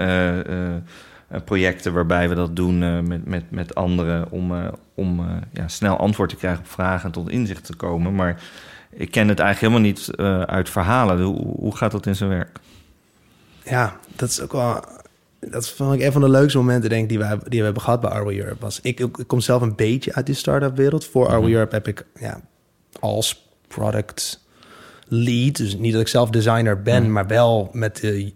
[SPEAKER 2] projecten waarbij we dat doen met, met, met anderen... om, om ja, snel antwoord te krijgen op vragen en tot inzicht te komen. Maar ik ken het eigenlijk helemaal niet uit verhalen. Hoe, hoe gaat dat in zijn werk?
[SPEAKER 3] Ja, dat is ook wel. Dat vond ik een van de leukste momenten, denk ik, die we, hebben- die we hebben gehad bij Arwe Europe. Was, ik, ik kom zelf een beetje uit die start-up wereld. Voor Arwe Europe heb ik ja, als product lead, dus niet dat ik zelf designer ben, maar wel met de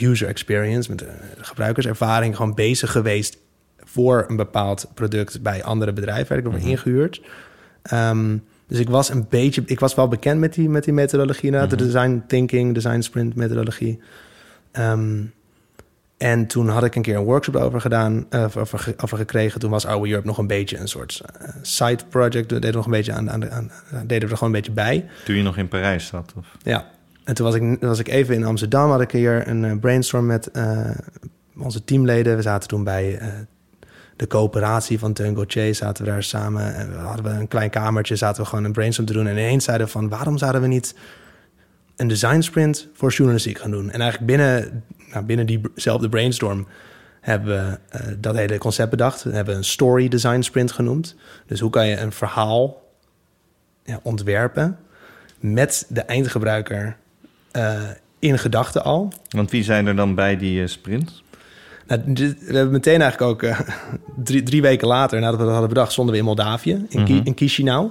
[SPEAKER 3] user experience, met de gebruikerservaring, gewoon bezig geweest voor een bepaald product bij andere bedrijven. Werd ik ervoor ingehuurd. Ehm, dus ik was een beetje, ik was wel bekend met die, met die methodologie, de design thinking, design sprint methodologie. Ehm, en toen had ik een keer een workshop over gedaan, eh, over, ge- over gekregen. Toen was Our Europe nog een beetje een soort eh, side project. We deden nog een beetje aan, aan, aan, deden we er gewoon een beetje bij.
[SPEAKER 2] Toen je nog in Parijs zat? Of?
[SPEAKER 3] Ja. En toen was ik, was ik even in Amsterdam, had ik hier een eh, brainstorm met eh, onze teamleden. We zaten toen bij eh, de coöperatie van Teun Gauthier, zaten we daar samen. En we hadden we een klein kamertje, zaten we gewoon een brainstorm te doen. En ineens zeiden we van, waarom zouden we niet een design sprint voor journalistiek gaan doen? En eigenlijk binnen, nou, binnen diezelfde brainstorm hebben we eh, dat hele concept bedacht. We hebben een story design sprint genoemd. Dus hoe kan je een verhaal ja, ontwerpen met de eindgebruiker eh, in gedachten al.
[SPEAKER 2] Want wie zijn er dan bij die eh, sprint?
[SPEAKER 3] Nou, dit- we hebben meteen eigenlijk ook drie, drie weken later, nadat we dat hadden bedacht, stonden we in Moldavië, in,
[SPEAKER 2] Mhm.
[SPEAKER 3] in Chisinau.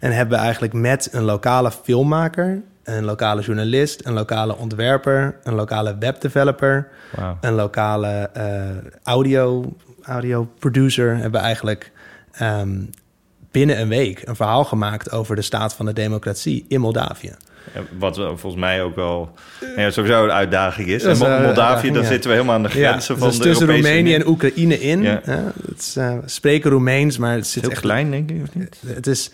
[SPEAKER 3] En hebben we eigenlijk met een lokale filmmaker, een lokale journalist, een lokale ontwerper, een lokale webdeveloper, een lokale eh, audio, audio producer, hebben eigenlijk ehm, binnen een week een verhaal gemaakt over de staat van de democratie in Moldavië.
[SPEAKER 2] Wat volgens mij ook wel ja, sowieso een uitdaging is. En
[SPEAKER 3] eh,
[SPEAKER 2] Moldavië, dan
[SPEAKER 3] ja.
[SPEAKER 2] zitten we helemaal aan de grenzen van
[SPEAKER 3] dus
[SPEAKER 2] de
[SPEAKER 3] tussen
[SPEAKER 2] Europese
[SPEAKER 3] Roemenië
[SPEAKER 2] Unie.
[SPEAKER 3] en Oekraïne in.
[SPEAKER 2] Ja.
[SPEAKER 3] Het is, eh, we spreken Roemeens, maar het zit
[SPEAKER 2] heel
[SPEAKER 3] echt
[SPEAKER 2] klein, denk ik, of niet?
[SPEAKER 3] Het is,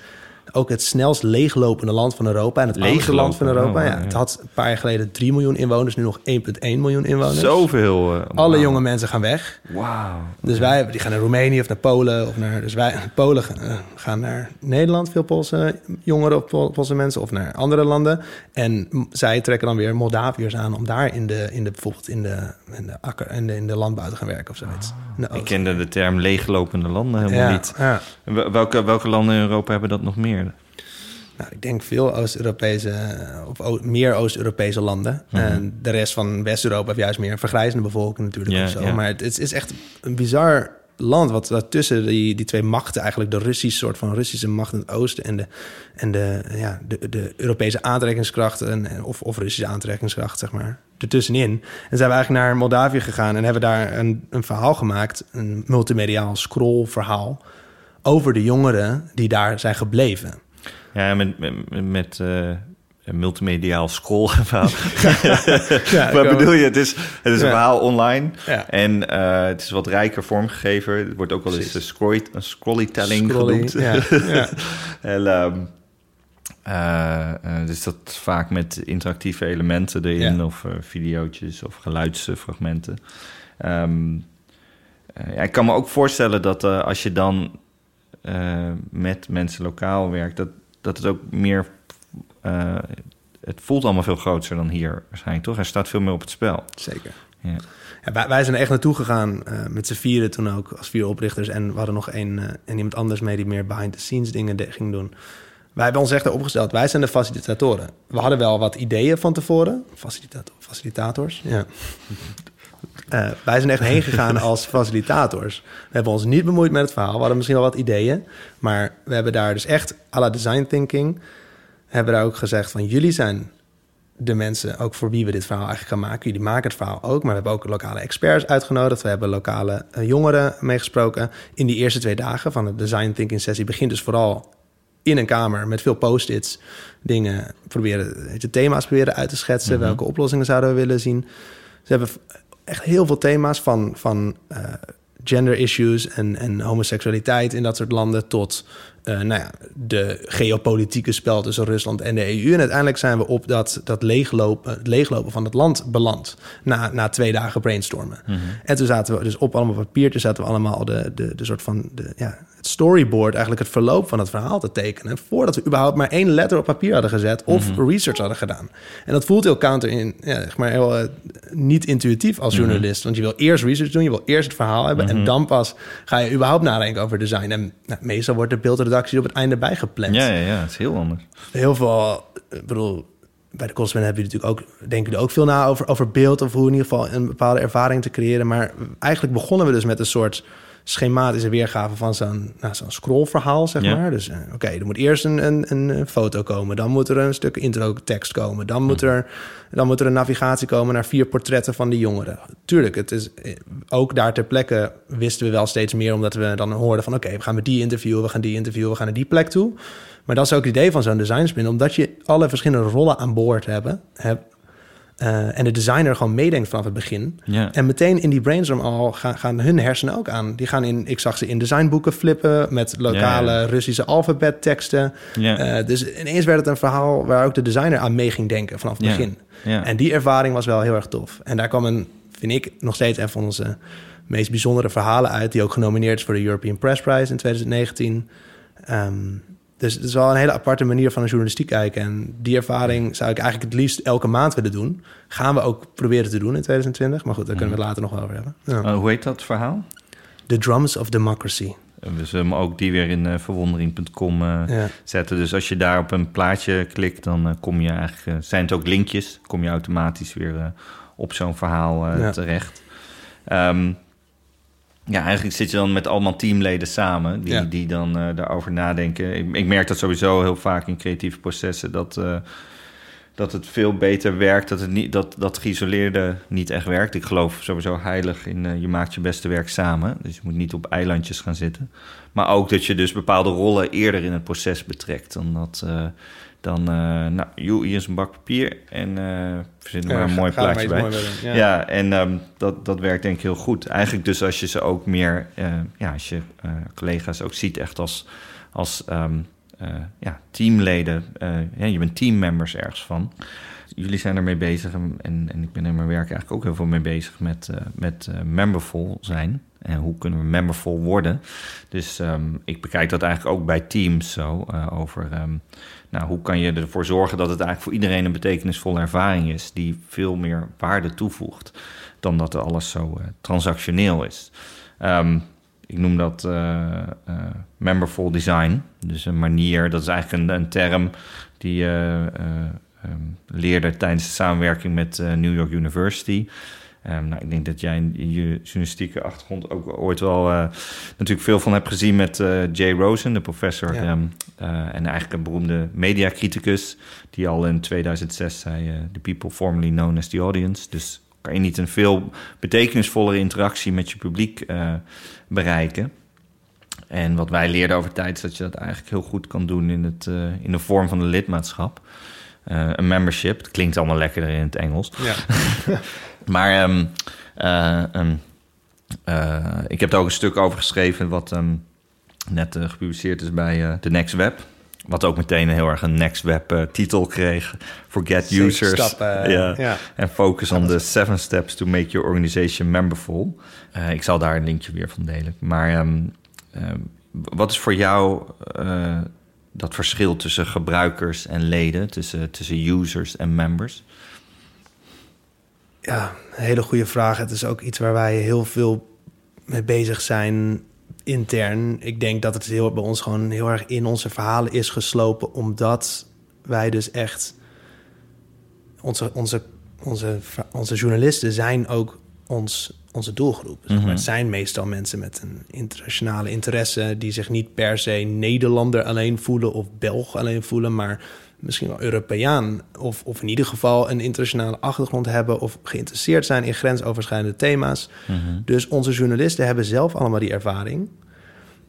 [SPEAKER 3] ook het snelst leeglopende land van Europa. En het oudste land van Europa.
[SPEAKER 2] Oh,
[SPEAKER 3] ja,
[SPEAKER 2] ja.
[SPEAKER 3] Het had een paar jaar geleden 3 miljoen inwoners, nu nog 1,1 miljoen inwoners.
[SPEAKER 2] Zoveel. eh,
[SPEAKER 3] Alle jonge mensen gaan weg.
[SPEAKER 2] Wauw.
[SPEAKER 3] Dus wij die gaan naar Roemenië of naar Polen. Of naar, dus wij, Polen gaan, eh, gaan naar Nederland, veel Poolse jongeren of Poolse mensen, of naar andere landen. En zij trekken dan weer Moldaviërs aan om daar in de, in de bijvoorbeeld in de, in de akker in de, in de landbouw te gaan werken of zoiets. De
[SPEAKER 2] Ik kende de term leeglopende landen helemaal
[SPEAKER 3] ja,
[SPEAKER 2] niet.
[SPEAKER 3] Ja.
[SPEAKER 2] Wel- Welke, welke landen in Europa hebben dat nog meer?
[SPEAKER 3] Nou, ik denk veel Oost-Europese, of o- meer Oost-Europese landen.
[SPEAKER 2] Mhm.
[SPEAKER 3] En de rest van West-Europa heeft juist meer een vergrijzende bevolking natuurlijk. Of zo. Maar het, het is echt een bizar land wat, wat tussen die, die twee machten, eigenlijk de Russische soort van Russische macht in het oosten en de, en de, ja, de, de Europese aantrekkingskracht, en, en- of, of Russische aantrekkingskracht, zeg maar, ertussenin. En zijn we eigenlijk naar Moldavië gegaan en hebben daar een, een verhaal gemaakt, een multimediaal scrollverhaal over de jongeren die daar zijn gebleven.
[SPEAKER 2] Ja, met, met, met eh, een multimediaal scroll verhaal.
[SPEAKER 3] Ja,
[SPEAKER 2] bedoel je? Het is, het is een verhaal online
[SPEAKER 3] Ja.
[SPEAKER 2] en eh, het is wat rijker vormgegeven. Het wordt ook wel eens
[SPEAKER 3] Precies.
[SPEAKER 2] een scrolly, een scrollytelling
[SPEAKER 3] Scrolly,
[SPEAKER 2] genoemd. en, ehm, eh, eh, dus dat vaak met interactieve elementen erin, of eh videootjes of geluidsfragmenten. Eh, ja, ik kan me ook voorstellen dat eh, als je dan eh, met mensen lokaal werkt, dat, dat het ook meer. eh, het voelt allemaal veel groter dan hier waarschijnlijk, toch? Er staat veel meer op het spel.
[SPEAKER 3] Zeker.
[SPEAKER 2] Ja.
[SPEAKER 3] Ja, wij, wij zijn echt naartoe gegaan eh, met z'n vieren toen ook als vier oprichters. En we hadden nog eh, en iemand anders mee die meer behind-the-scenes dingen de- ging doen. Wij hebben ons echt opgesteld. Wij zijn de facilitatoren. We hadden wel wat ideeën van tevoren. Facilitator, facilitators, ja. Eh, wij zijn echt heen gegaan als facilitators. We hebben ons niet bemoeid met het verhaal. We hadden misschien wel wat ideeën. Maar we hebben daar dus echt à la design thinking... hebben daar ook gezegd van... jullie zijn de mensen ook voor wie we dit verhaal eigenlijk gaan maken. Jullie maken het verhaal ook, maar we hebben ook lokale experts uitgenodigd. We hebben lokale eh, jongeren meegesproken. In die eerste twee dagen van de design thinking sessie begint dus vooral in een kamer met veel post-its. Dingen proberen, je, thema's proberen uit te schetsen. Welke oplossingen zouden we willen zien? Ze hebben echt heel veel thema's van, van eh, gender issues en, en homoseksualiteit in dat soort landen tot eh, nou ja, de geopolitieke spel tussen Rusland en de EU. En uiteindelijk zijn we op dat, dat leeglopen, het leeglopen van het land beland na, na twee dagen brainstormen. En toen zaten we dus op allemaal papiertjes, zaten we allemaal de, de, de soort van de, ja, storyboard, eigenlijk het verloop van het verhaal te tekenen. Voordat we überhaupt maar één letter op papier hadden gezet of research hadden gedaan. En dat voelt heel counter in, ja, zeg maar heel eh, niet intuïtief als journalist. Want je wil eerst research doen, je wil eerst het verhaal hebben. En dan pas ga je überhaupt nadenken over design. En nou, meestal wordt de beeldredactie op het einde bijgepland.
[SPEAKER 2] Ja, ja, ja, het is heel anders.
[SPEAKER 3] Heel veel, ik bedoel, bij de Cosmen heb je natuurlijk ook, denken jullie ook veel na over, over beeld of hoe in ieder geval een bepaalde ervaring te creëren. Maar eigenlijk begonnen we dus met een soort schematische weergave van zo'n nou, zo'n scrollverhaal, zeg
[SPEAKER 2] Ja.
[SPEAKER 3] maar. Dus eh, oké, er moet eerst een, een, een foto komen, dan moet er een stuk intro-tekst komen, dan moet, er, dan moet er een navigatie komen naar vier portretten van die jongeren. Tuurlijk, het is eh, ook daar ter plekke wisten we wel steeds meer, omdat we dan hoorden van oké, we gaan met die interviewen, we gaan die interviewen, we gaan naar die plek toe. Maar dat is ook het idee van zo'n design spin, omdat je alle verschillende rollen aan boord hebben, hebt. Eh, en de designer gewoon meedenkt vanaf het begin.
[SPEAKER 2] Ja.
[SPEAKER 3] En meteen in die brainstorm al gaan, gaan hun hersenen ook aan. Die gaan in, ik zag ze in designboeken flippen met lokale. Russische alfabetteksten. Eh, dus ineens werd het een verhaal waar ook de designer aan mee ging denken vanaf het begin.
[SPEAKER 2] Ja.
[SPEAKER 3] En die ervaring was wel heel erg tof. En daar kwam een, vind ik, nog steeds een van onze meest bijzondere verhalen uit, die ook genomineerd is voor de European Press Prize in 2019. Ehm, dus het is wel een hele aparte manier van een journalistiek kijken. En die ervaring zou ik eigenlijk het liefst elke maand willen doen. Gaan we ook proberen te doen in 2020. Maar goed, daar kunnen we het later nog wel over hebben. Ja.
[SPEAKER 2] Eh, hoe heet dat verhaal?
[SPEAKER 3] The Drums of Democracy.
[SPEAKER 2] We zullen hem ook die weer in eh, verwondering.com eh,
[SPEAKER 3] Ja.
[SPEAKER 2] zetten. Dus als je daar op een plaatje klikt, dan kom je eigenlijk... zijn het ook linkjes, kom je automatisch weer op zo'n verhaal
[SPEAKER 3] Ja.
[SPEAKER 2] terecht. Ehm, ja, eigenlijk zit je dan met allemaal teamleden samen... die,
[SPEAKER 3] Ja.
[SPEAKER 2] die dan eh, daarover nadenken. Ik, ik merk dat sowieso heel vaak in creatieve processen... dat, eh, dat het veel beter werkt, dat, het niet, dat, dat geïsoleerde niet echt werkt. Ik geloof sowieso heilig in eh, je maakt je beste werk samen. Dus je moet niet op eilandjes gaan zitten. Maar ook dat je dus bepaalde rollen eerder in het proces betrekt. Dan dat, dan, eh, nou, joh, hier is een bak papier en eh verzin er maar een mooi plaatje bij. Ja, en ehm, dat, dat werkt denk ik heel goed. Eigenlijk dus als je ze ook meer, eh, ja, als je collega's ook ziet echt als, als ehm, ja, teamleden. Ja, je bent teammembers ergens van. Jullie zijn ermee bezig en, en ik ben in mijn werk eigenlijk ook heel veel mee bezig met, met membervol zijn. En hoe kunnen we membervol worden? Dus ehm, ik bekijk dat eigenlijk ook bij teams zo. over um, nou, hoe kan je ervoor zorgen dat het eigenlijk voor iedereen een betekenisvolle ervaring is. Die veel meer waarde toevoegt dan dat er alles zo transactioneel is. Um, ik noem dat uh, uh, memberful design. Dus een manier, dat is eigenlijk een, een term die um, leerde tijdens de samenwerking met New York University. Um, nou, ik denk dat jij in je journalistieke achtergrond ook ooit wel natuurlijk veel van hebt gezien met Jay Rosen, de professor ja. um, en eigenlijk een beroemde mediacriticus, die al in 2006 zei: The people formerly known as the audience. Dus kan je niet een veel betekenisvollere interactie met je publiek bereiken. En wat wij leerden over tijd is dat je dat eigenlijk heel goed kan doen in, het, in de vorm van een lidmaatschap. Een membership, het klinkt allemaal lekkerder in het Engels. Ja. maar um, um, ik heb er ook een stuk over geschreven wat um, net gepubliceerd is bij The Next Web. Wat ook meteen heel erg een Next Web titel kreeg. Forget users. Stappen, ja. En focus on the seven steps to make your organization memberful. Ik zal daar een linkje weer van delen. Maar wat is voor jou dat verschil tussen gebruikers en leden, tussen, tussen users en members?
[SPEAKER 3] Ja, een hele goede vraag. Het is ook iets waar wij heel veel mee bezig zijn intern. Ik denk dat het heel, bij ons gewoon heel erg in onze verhalen is geslopen, omdat wij dus echt. Onze, onze, onze, onze journalisten zijn ook ons, onze doelgroep. Mm Het zijn meestal mensen met een internationale interesse die zich niet per se Nederlander alleen voelen of Belg alleen voelen, maar misschien wel Europeaan of, of in ieder geval een internationale achtergrond hebben of geïnteresseerd zijn in grensoverschrijdende thema's. Mhm. Dus onze journalisten hebben zelf allemaal die ervaring.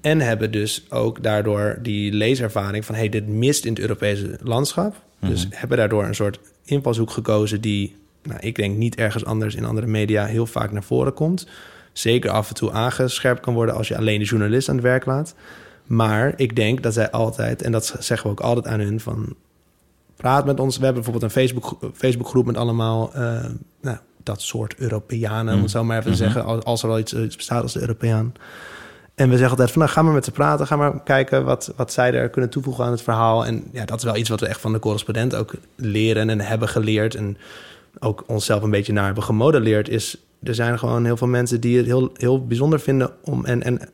[SPEAKER 3] En hebben dus ook daardoor die leeservaring van hey, dit mist in het Europese landschap. Dus mhm. hebben daardoor een soort invalshoek gekozen die, nou, ik denk niet ergens anders in andere media heel vaak naar voren komt. Zeker af en toe aangescherpt kan worden als je alleen de journalist aan het werk laat. Maar ik denk dat zij altijd, en dat zeggen we ook altijd aan hun, van praat met ons. We hebben bijvoorbeeld een Facebook, Facebookgroep met allemaal uh, nou, dat soort Europeanen, om het zo maar even te mhm. zeggen, als er wel iets, iets bestaat als de Europeaan. En we zeggen altijd van, nou, ga maar met ze praten. Ga maar kijken wat, wat zij er kunnen toevoegen aan het verhaal. En ja, dat is wel iets wat we echt van de correspondent ook leren en hebben geleerd. En ook onszelf een beetje naar hebben gemodelleerd. Is, er zijn gewoon heel veel mensen die het heel, heel bijzonder vinden om, en, en,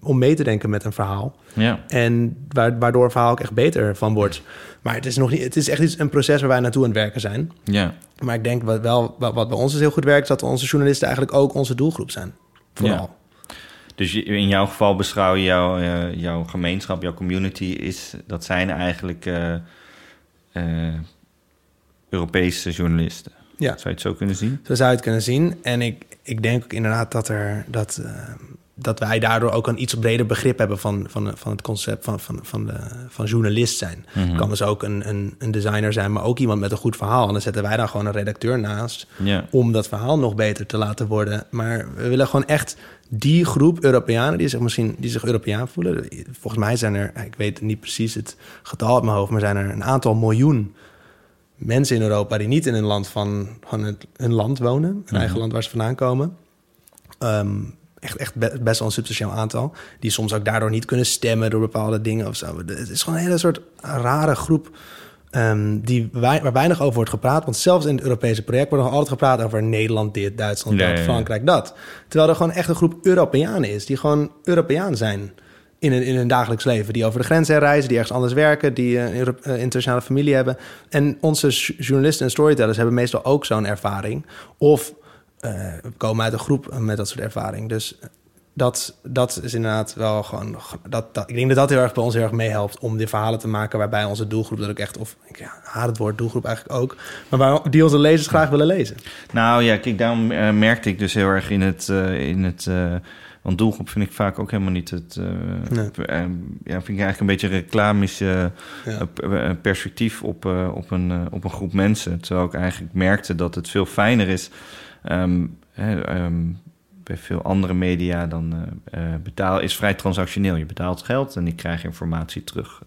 [SPEAKER 3] om mee te denken met een verhaal. Ja. En waardoor een verhaal ook echt beter van wordt. Maar het is nog niet, het is echt iets, een proces waar wij naartoe aan het werken zijn. Ja. Maar ik denk wat wel, wat, wat bij ons dus heel goed werkt, is dat onze journalisten eigenlijk ook onze doelgroep zijn. Vooral. Ja.
[SPEAKER 2] Dus in jouw geval beschouw je jouw, uh, jouw gemeenschap, jouw community, is, dat zijn eigenlijk uh, uh, Europese journalisten. Ja. Zou je het zo kunnen zien?
[SPEAKER 3] Zo zou je het kunnen zien. En ik, ik denk ook inderdaad dat, er, dat, dat wij daardoor ook een iets breder begrip hebben van, van, van het concept van, van, van, de, van journalist zijn. Mm Kan dus ook een, een, een, designer zijn, maar ook iemand met een goed verhaal. En dan zetten wij daar gewoon een redacteur naast om dat verhaal nog beter te laten worden. Maar we willen gewoon echt die groep Europeanen die zich misschien die zich Europeaan voelen. Volgens mij zijn er, ik weet niet precies het getal uit mijn hoofd, maar zijn er een aantal miljoen mensen in Europa die niet in een land van, van het, hun land wonen, een eigen mhm. land waar ze vandaan komen. Ehm, echt, echt best wel een substantieel aantal. Die soms ook daardoor niet kunnen stemmen door bepaalde dingen of zo. Het is gewoon een hele soort rare groep Um, die, waar weinig over wordt gepraat. Want zelfs in het Europese project wordt nog altijd gepraat over Nederland dit, Duitsland dat, Frankrijk dat. Terwijl er gewoon echt een groep Europeanen is die gewoon Europeaan zijn in hun, in hun dagelijks leven. Die over de grens reizen, die ergens anders werken, die een uh, internationale familie hebben. En onze journalisten en storytellers hebben meestal ook zo'n ervaring. Of komen uit een groep met dat soort ervaring. Dus dat, dat is inderdaad wel gewoon. Dat, dat, ik denk dat dat heel erg bij ons heel erg meehelpt om die verhalen te maken waarbij onze doelgroep dat ook echt, of ik ja, haat het woord doelgroep eigenlijk ook, maar waar die onze lezers graag willen lezen.
[SPEAKER 2] Nou ja, kijk, daarom uh, merkte ik dus heel erg in het. Uh, in het uh, want doelgroep vind ik vaak ook helemaal niet het. Nee. ja, vind ik eigenlijk een beetje reclamisch ja. perspectief op, op, een, op een groep mensen. Terwijl ik eigenlijk merkte dat het veel fijner is. Um, bij veel andere media dan uh, betaal is vrij transactioneel. Je betaalt geld en ik krijg informatie terug.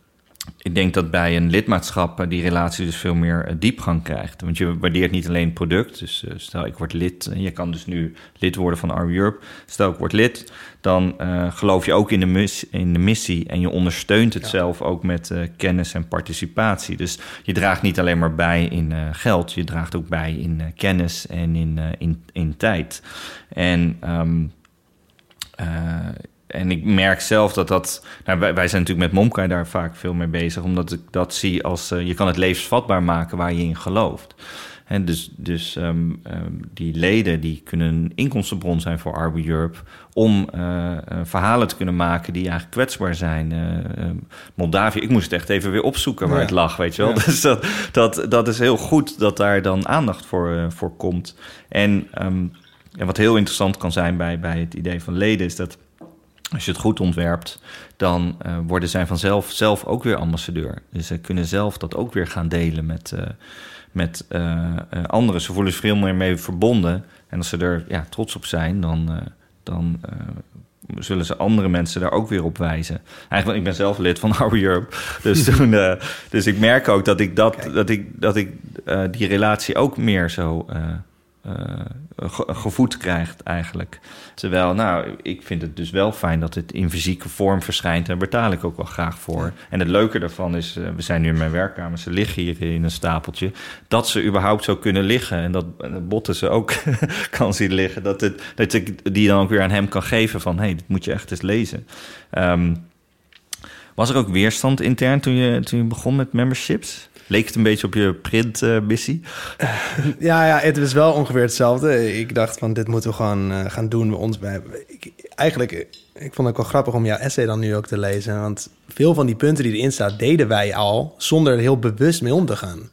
[SPEAKER 2] Ik denk dat bij een lidmaatschap eh, die relatie dus veel meer eh, diepgang krijgt. Want je waardeert niet alleen het product. Dus uh, stel ik word lid, en je kan dus nu lid worden van Arm Europe. Stel ik word lid, dan uh, geloof je ook in de, missie, in de missie en je ondersteunt het ja. zelf ook met uh, kennis en participatie. Dus je draagt niet alleen maar bij in uh, geld, je draagt ook bij in kennis en in, in, in tijd. En um, en ik merk zelf dat dat. Nou, wij, wij, zijn natuurlijk met Momkai daar vaak veel mee bezig, omdat ik dat zie als uh, je kan het levensvatbaar maken waar je in gelooft. En dus dus um, um, die leden die kunnen een inkomstenbron zijn voor Arby Europe om uh, uh, verhalen te kunnen maken die eigenlijk kwetsbaar zijn. Uh, Moldavië, ik moest het echt even weer opzoeken waar ja. het lag, weet je wel. Ja. Dus dat, dat, dat is heel goed dat daar dan aandacht voor, voor komt. En, um, en wat heel interessant kan zijn bij, bij het idee van leden is dat als je het goed ontwerpt, dan uh, worden zij vanzelf zelf ook weer ambassadeur. Dus ze kunnen zelf dat ook weer gaan delen met, uh, met uh, anderen. Ze voelen zich veel meer mee verbonden. En als ze er ja, trots op zijn, dan, dan zullen ze andere mensen daar ook weer op wijzen. Eigenlijk, ik ben zelf lid van Our Europe. Dus, toen, dus ik merk ook dat ik, dat, dat ik, dat ik die relatie ook meer zo uh, gevoed krijgt eigenlijk. Terwijl, nou, ik vind het dus wel fijn dat het in fysieke vorm verschijnt. Daar betaal ik ook wel graag voor. En het leuke daarvan is, uh, we zijn nu in mijn werkkamer, ze liggen hier in een stapeltje. Dat ze überhaupt zo kunnen liggen en dat, dat Botten ze ook kan zien liggen. Dat, het, dat ik die dan ook weer aan hem kan geven van, hé, hey, dit moet je echt eens lezen. Um, was er ook weerstand intern toen je, toen je begon met memberships? Leek het een beetje op je printmissie?
[SPEAKER 3] Uh, ja, ja, het is wel ongeveer hetzelfde. Ik dacht van, dit moeten we gewoon uh, gaan doen bij ons. Bij, eigenlijk, ik vond het wel grappig om jouw essay dan nu ook te lezen. Want veel van die punten die erin staan, deden wij al... zonder er heel bewust mee om te gaan.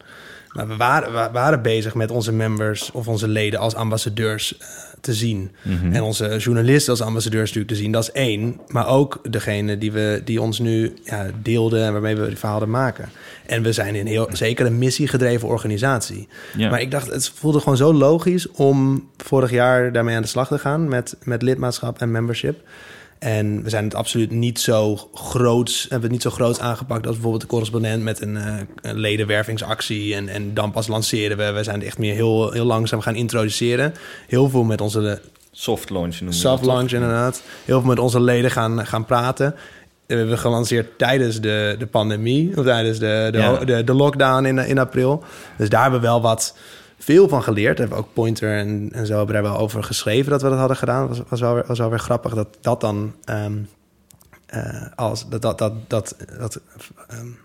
[SPEAKER 3] Maar we waren, we waren bezig met onze members of onze leden als ambassadeurs uh, te zien. Mm-hmm. En onze journalisten als ambassadeurs natuurlijk te zien. Dat is één. Maar ook degene die, we, die ons nu ja, deelden en waarmee we die verhalen maken. En we zijn in heel zeker een missiegedreven organisatie. Ja. Maar ik dacht, het voelde gewoon zo logisch om vorig jaar daarmee aan de slag te gaan met, met lidmaatschap en membership. En we zijn het absoluut niet zo groot, hebben het niet zo groot aangepakt als bijvoorbeeld de correspondent met een, uh, een ledenwervingsactie. En, en dan pas lanceren we. We zijn het echt meer heel, heel langzaam gaan introduceren. Heel veel met onze.
[SPEAKER 2] Soft launch noemen
[SPEAKER 3] Soft launch, inderdaad. Heel veel met onze leden gaan, gaan praten. We hebben gelanceerd tijdens de, de pandemie, of tijdens de, de, ja. de, de lockdown in, in april. Dus daar hebben we wel wat veel van geleerd. Hebben we ook Pointer en, en zo hebben daar wel over geschreven dat we dat hadden gedaan. Was, was, wel, weer, was wel weer grappig dat dat dan um, uh, als dat dat dat dat dat, um,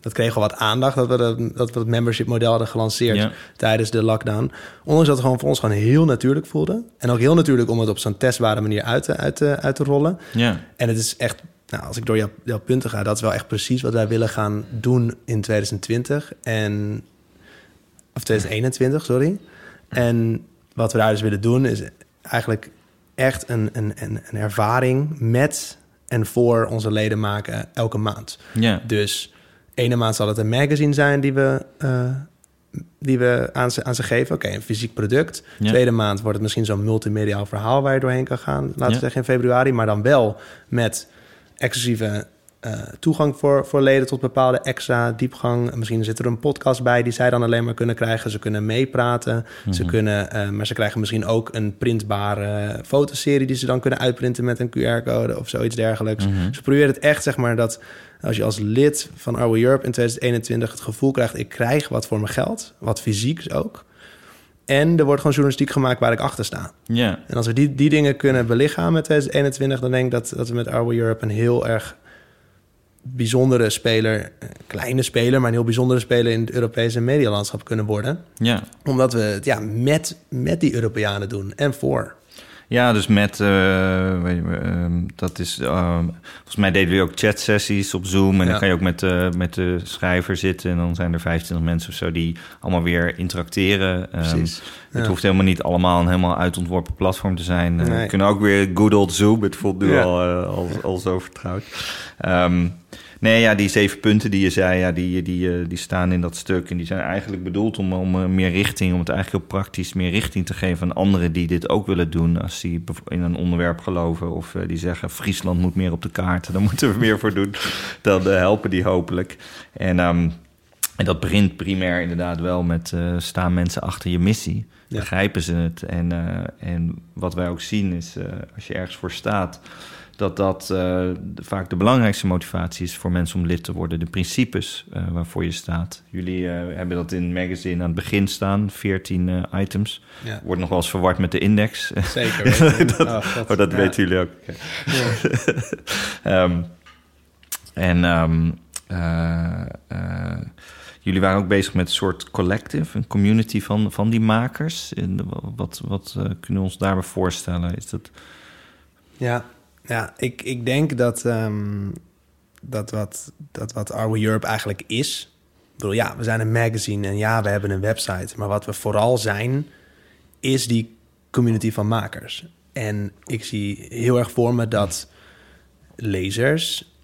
[SPEAKER 3] dat kreeg wel wat aandacht dat we de, dat we het membership model hadden gelanceerd ja. tijdens de lockdown. Ondanks dat het gewoon voor ons gewoon heel natuurlijk voelde en ook heel natuurlijk om het op zo'n testbare manier uit te, uit te, uit te rollen.
[SPEAKER 2] Ja.
[SPEAKER 3] En het is echt nou, als ik door jouw, jouw punten ga, dat is wel echt precies wat wij willen gaan doen in 2020. En of 2021, sorry. En wat we daar dus willen doen is eigenlijk echt een, een, een, een ervaring met en voor onze leden maken elke maand.
[SPEAKER 2] Ja.
[SPEAKER 3] Dus ene maand zal het een magazine zijn die we, uh, die we aan, ze, aan ze geven. Oké, okay, een fysiek product.
[SPEAKER 2] Ja.
[SPEAKER 3] Tweede maand wordt het misschien zo'n multimediaal verhaal waar je doorheen kan gaan. Laten we ja. zeggen in februari, maar dan wel met exclusieve uh, toegang voor, voor leden tot bepaalde extra diepgang. Misschien zit er een podcast bij die zij dan alleen maar kunnen krijgen. Ze kunnen meepraten. Ze kunnen, uh, maar ze krijgen misschien ook een printbare fotoserie die ze dan kunnen uitprinten met een QR-code of zoiets dergelijks.
[SPEAKER 2] Mm-hmm.
[SPEAKER 3] Ze proberen het echt, zeg maar, dat als je als lid van Our Europe in 2021 het gevoel krijgt: ik krijg wat voor mijn geld, wat fysiek ook. En er wordt gewoon journalistiek gemaakt waar ik achter sta.
[SPEAKER 2] Ja.
[SPEAKER 3] En als we die, die dingen kunnen belichamen in 2021, dan denk ik dat, dat we met Our Europe een heel erg bijzondere speler, kleine speler, maar een heel bijzondere speler in het Europese medialandschap kunnen worden.
[SPEAKER 2] Ja.
[SPEAKER 3] Omdat we het ja, met, met die Europeanen doen en voor.
[SPEAKER 2] Ja, dus met, uh, weet je, uh, dat is, uh, volgens mij deden we ook chatsessies op Zoom. En ja. dan kan je ook met, uh, met de schrijver zitten. En dan zijn er 25 mensen of zo die allemaal weer interacteren.
[SPEAKER 3] Precies.
[SPEAKER 2] Het hoeft helemaal niet allemaal een helemaal uitontworpen platform te zijn. Eh,
[SPEAKER 3] Nee.
[SPEAKER 2] We kunnen ook weer good old Zoom. Het voelt nu
[SPEAKER 3] Ja.
[SPEAKER 2] al, eh, al, al zo vertrouwd. Ehm, nee, ja, die zeven punten die je zei, ja, die, die, eh, die staan in dat stuk. En die zijn eigenlijk bedoeld om, om eh, meer richting, om het eigenlijk heel praktisch meer richting te geven aan anderen die dit ook willen doen. Als die in een onderwerp geloven of eh, die zeggen Friesland moet meer op de kaart, dan moeten we meer voor doen. Dan helpen die hopelijk. En, ehm, en dat begint primair inderdaad wel met staan mensen achter je missie.
[SPEAKER 3] Ja.
[SPEAKER 2] Begrijpen ze het? En, en wat wij ook zien is, als je ergens voor staat, dat dat eh, vaak de belangrijkste motivatie is voor mensen om lid te worden. De principes eh, waarvoor je staat. Jullie eh, hebben dat in het magazine aan het begin staan, 14 eh, items.
[SPEAKER 3] Ja.
[SPEAKER 2] Wordt nog wel eens verward met de index.
[SPEAKER 3] Zeker.
[SPEAKER 2] dat
[SPEAKER 3] Oh,
[SPEAKER 2] oh, dat
[SPEAKER 3] Ja.
[SPEAKER 2] weten jullie ook.
[SPEAKER 3] Ja.
[SPEAKER 2] Ehm, en ehm, eh, eh, jullie waren ook bezig met een soort collective, een community van, van die makers. En wat wat kunnen we ons daarbij voorstellen? Is dat...
[SPEAKER 3] Ja, ja ik, ik denk dat, ehm, dat, wat, dat wat Europe eigenlijk is... Ik bedoel, ja, we zijn een magazine en ja, we hebben een website. Maar wat we vooral zijn, is die community van makers. En ik zie heel erg voor me dat lezers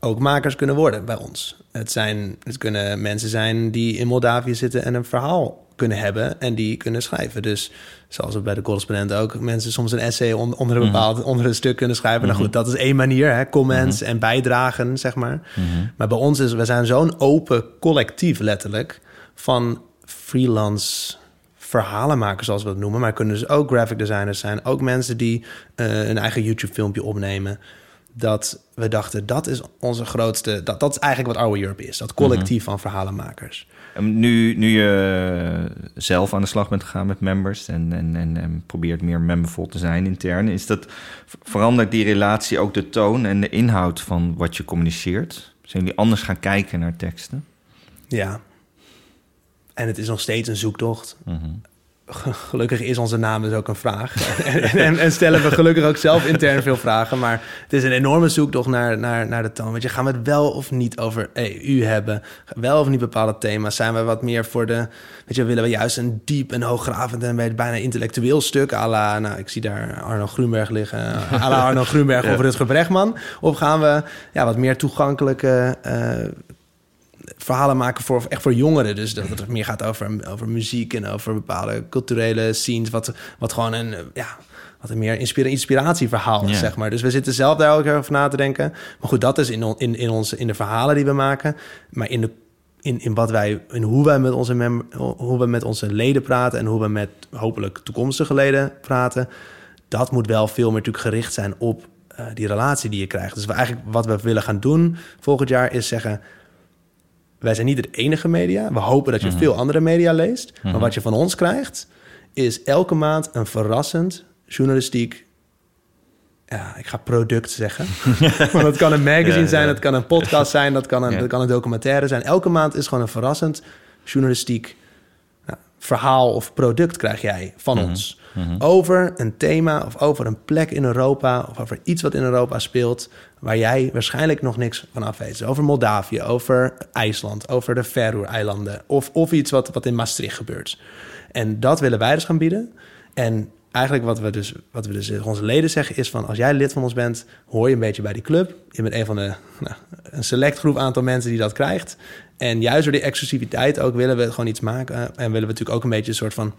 [SPEAKER 3] ook makers kunnen worden bij ons. Het, zijn, het kunnen mensen zijn die in Moldavië zitten en een verhaal kunnen hebben en die kunnen schrijven. Dus zoals ook bij de correspondent ook, mensen soms een essay on- onder een bepaald onder een stuk kunnen schrijven. Nou goed, dat is één manier, hè, comments en bijdragen, zeg maar. Maar bij ons is, we zijn zo'n open collectief letterlijk van freelance verhalenmakers, zoals we het noemen. Maar kunnen dus ook graphic designers zijn. Ook mensen die eh, een eigen YouTube-filmpje opnemen. Dat we dachten, dat is onze grootste... Dat, dat is eigenlijk wat Our Europe is. Dat collectief van verhalenmakers.
[SPEAKER 2] En Nu, nu je zelf aan de slag bent gegaan met members en, en, en, en probeert meer membervol te zijn intern, is dat verandert die relatie ook de toon en de inhoud van wat je communiceert? Zijn jullie anders gaan kijken naar teksten?
[SPEAKER 3] Ja. En het is nog steeds een zoektocht.
[SPEAKER 2] Mhm.
[SPEAKER 3] Gelukkig is onze naam dus ook een vraag. en, en, en stellen we gelukkig ook zelf intern veel vragen. Maar het is een enorme zoektocht naar, naar, naar de toon. Weet je, gaan we het wel of niet over EU hebben? Wel of niet bepaalde thema's? Zijn we wat meer voor de... Weet je, willen we juist een diep en hooggravend... en bijna intellectueel stuk... à la, nou, ik zie daar Arno Groenberg liggen... à la Arno Groenberg of Rutger Bregman? Of gaan we ja, wat meer toegankelijke... eh, verhalen maken voor echt voor jongeren. Dus dat het meer gaat over, over muziek en over bepaalde culturele scenes. Wat, wat gewoon een, ja, wat een meer inspira inspiratieverhaal is, zeg maar. Dus we zitten zelf daar ook over na te denken. Maar goed, dat is in, on- in, in, onze, in de verhalen die we maken. Maar in, de, in, in wat wij, in hoe wij met onze mem hoe we met onze leden praten en hoe we met hopelijk toekomstige leden praten, dat moet wel veel meer natuurlijk gericht zijn op eh, die relatie die je krijgt. Dus we eigenlijk wat we willen gaan doen volgend jaar is zeggen wij zijn niet het enige media. We hopen dat je veel andere media leest. Maar wat je van ons krijgt, is elke maand een verrassend journalistiek. Ja, ik ga product zeggen. Want dat kan een magazine
[SPEAKER 2] Ja,
[SPEAKER 3] zijn,
[SPEAKER 2] ja.
[SPEAKER 3] dat kan een podcast zijn, dat kan een,
[SPEAKER 2] Ja.
[SPEAKER 3] dat kan een documentaire zijn. Elke maand is gewoon een verrassend journalistiek verhaal of product krijg jij van ons. Over een thema of over een plek in Europa of over iets wat in Europa speelt waar jij waarschijnlijk nog niks van af weet. Dus over Moldavië, over IJsland, over de Faroe-eilanden of, of iets wat, wat in Maastricht gebeurt. En dat willen wij dus gaan bieden. En eigenlijk wat we dus, wat we dus onze leden zeggen is van... als jij lid van ons bent, hoor je een beetje bij die club. Je bent een van de... Nou, een select groep aantal mensen die dat krijgt. En juist door die exclusiviteit ook willen we gewoon iets maken. En willen we natuurlijk ook een beetje een soort van...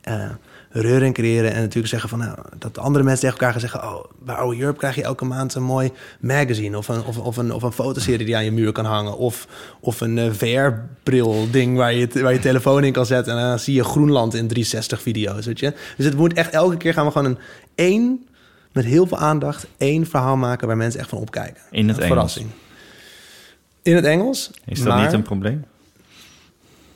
[SPEAKER 3] eh reuring creëren en natuurlijk zeggen van... Nou, dat andere mensen tegen elkaar gaan zeggen... oh, bij Oude Europe krijg je elke maand een mooi magazine... of een, of, of een, of een fotoserie die aan je muur kan hangen... of, of een eh, VR-bril ding waar je, waar je telefoon in kan zetten... en dan zie je Groenland in 360 video's, weet je. Dus het moet echt elke keer gaan we gewoon een één... met heel veel aandacht één verhaal maken... waar mensen echt van opkijken.
[SPEAKER 2] In het
[SPEAKER 3] een
[SPEAKER 2] Engels.
[SPEAKER 3] verrassing. In het Engels.
[SPEAKER 2] Is dat
[SPEAKER 3] maar-
[SPEAKER 2] niet een probleem?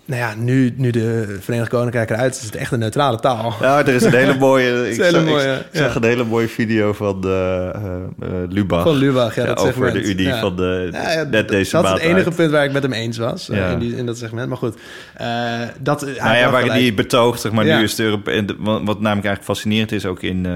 [SPEAKER 3] Nou ja, nu, nu de Verenigd Koninkrijk eruit is, is het echt een neutrale taal.
[SPEAKER 2] Ja, er is een hele mooie. Ik,
[SPEAKER 3] hele
[SPEAKER 2] zag, ik zag
[SPEAKER 3] ja.
[SPEAKER 2] een hele mooie video van de, eh, eh, Lubach.
[SPEAKER 3] Van Lubach, ja, dat
[SPEAKER 2] over
[SPEAKER 3] segment.
[SPEAKER 2] de Unie
[SPEAKER 3] Ja.
[SPEAKER 2] van de.
[SPEAKER 3] Ja, ja,
[SPEAKER 2] net deze
[SPEAKER 3] dat is het enige
[SPEAKER 2] uit.
[SPEAKER 3] punt waar ik met hem eens was, eh,
[SPEAKER 2] Ja.
[SPEAKER 3] in, die, in dat segment. Maar goed, eh, dat...
[SPEAKER 2] Nou ja, waar die betoogt, zeg maar,
[SPEAKER 3] Ja.
[SPEAKER 2] nu is en de- wat, wat namelijk eigenlijk fascinerend is, ook in, eh,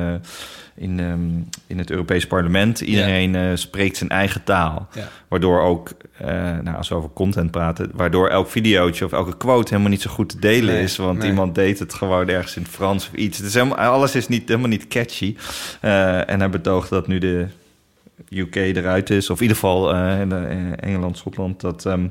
[SPEAKER 2] in, ehm, in het Europees Parlement. Iedereen eh, spreekt zijn eigen taal.
[SPEAKER 3] Ja.
[SPEAKER 2] Waardoor ook, eh, nou, als we over content praten, waardoor elk videootje of elke quote helemaal niet zo goed te delen
[SPEAKER 3] Nee,
[SPEAKER 2] is. Want
[SPEAKER 3] nee.
[SPEAKER 2] iemand deed het gewoon ergens in het Frans of iets. Is helemaal, alles is niet, helemaal niet catchy. Eh, en hij betoogt dat nu de UK eruit is, of in ieder geval in de- in Engeland, Schotland, dat, ehm,